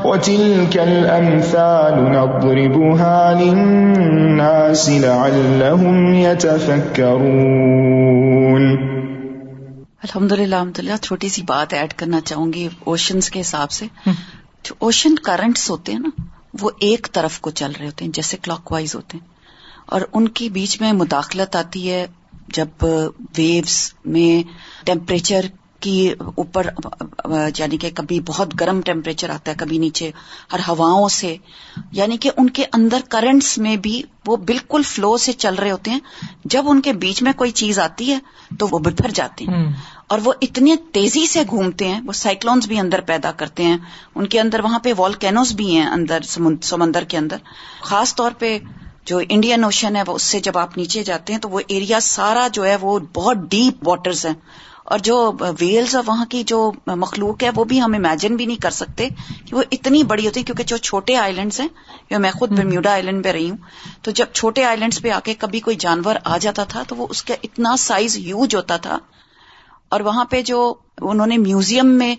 وتلك الأمثال نضربها للناس لعلهم يتفكرون. الحمد للہ الحمد للہ چھوٹی سی بات ایڈ کرنا چاہوں گی اوشنس کے حساب سے. جو اوشن کرنٹس ہوتے ہیں نا وہ ایک طرف کو چل رہے ہوتے ہیں جیسے کلاک وائز ہوتے ہیں. اور ان کے بیچ میں مداخلت آتی ہے جب ویوز میں ٹیمپریچر کی اوپر یعنی کہ کبھی بہت گرم ٹیمپریچر آتا ہے کبھی نیچے ہر ہواؤں سے یعنی کہ ان کے اندر کرنٹس میں بھی وہ بالکل فلو سے چل رہے ہوتے ہیں۔ جب ان کے بیچ میں کوئی چیز آتی ہے تو وہ بھر جاتے ہیں۔ اور وہ اتنی تیزی سے گھومتے ہیں وہ سائیکلونس بھی اندر پیدا کرتے ہیں۔ ان کے اندر وہاں پہ والکینوز بھی ہیں اندر سمندر کے اندر۔ خاص طور پہ جو انڈین اوشن ہے، وہ اس سے جب آپ نیچے جاتے ہیں تو وہ ایریا سارا جو ہے وہ بہت ڈیپ واٹرز ہیں۔ اور جو ویلز وہاں کی جو مخلوق ہے، وہ بھی ہم امیجن بھی نہیں کر سکتے کہ وہ اتنی بڑی ہوتی، کیونکہ جو چھوٹے آئی لینڈس ہیں میں خود برمیوڈا آئی لینڈ پہ رہی ہوں، تو جب چھوٹے آئی لینڈس پہ آ کے کبھی کوئی جانور آ جاتا تھا، تو وہ اس کا اتنا سائز ہیوج ہوتا تھا۔ اور وہاں پہ جو انہوں نے میوزیم میں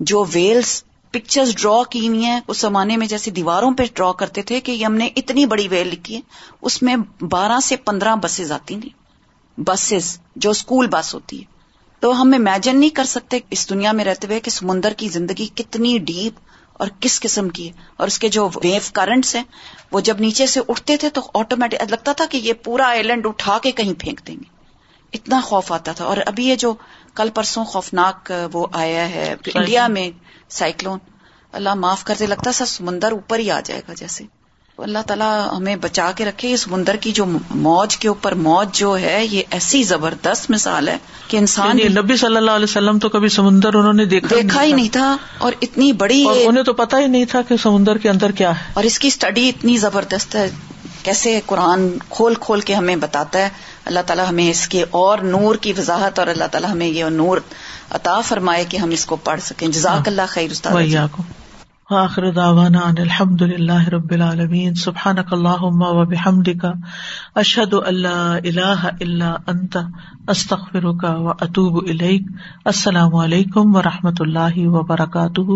جو ویلز پکچرز ڈرا کی ہوئی ہیں اس زمانے میں جیسے دیواروں پہ ڈرا کرتے تھے کہ ہم نے اتنی بڑی ویل لکھی ہے اس میں بارہ سے پندرہ بسز آتی تھیں بسز جو اسکول بس ہوتی ہے۔ تو ہم امیجن نہیں کر سکتے اس دنیا میں رہتے ہوئے کہ سمندر کی زندگی کتنی ڈیپ اور کس قسم کی ہے۔ اور اس کے جو ویو کرنٹس ہیں وہ جب نیچے سے اٹھتے تھے تو آٹومیٹک لگتا تھا کہ یہ پورا آئلینڈ اٹھا کے کہیں پھینک دیں گے۔ اتنا خوف آتا تھا۔ اور ابھی یہ جو کل پرسوں خوفناک وہ آیا ہے انڈیا میں سائیکلون۔ اللہ معاف کرتے لگتا سا سمندر اوپر ہی آ جائے گا جیسے۔ اللہ تعالیٰ ہمیں بچا کے رکھے اس سمندر کی جو موج کے اوپر موج جو ہے یہ ایسی زبردست مثال ہے کہ انسان یعنی نبی صلی اللہ علیہ وسلم تو کبھی سمندر انہوں نے دیکھا دیکھا ہی نہیں تھا اور اتنی بڑی انہیں تو پتا ہی نہیں تھا کہ سمندر کے اندر کیا ہے۔ اور اس کی اسٹڈی اتنی زبردست ہے کیسے قرآن کھول کھول کے ہمیں بتاتا ہے۔ اللہ تعالیٰ ہمیں اس کے اور نور کی وضاحت اور اللہ تعالیٰ ہمیں یہ نور عطا فرمائے کہ ہم اس کو پڑھ سکیں۔ جزاک اللہ خیر استاد آخر دعوانا ان الحمد للہ رب العالمین سبحانک اللہم و بحمدک اشہد اللہ الہ الا انت استغفرک و اتوب الیک السلام علیکم و رحمۃ اللہ وبرکاتہ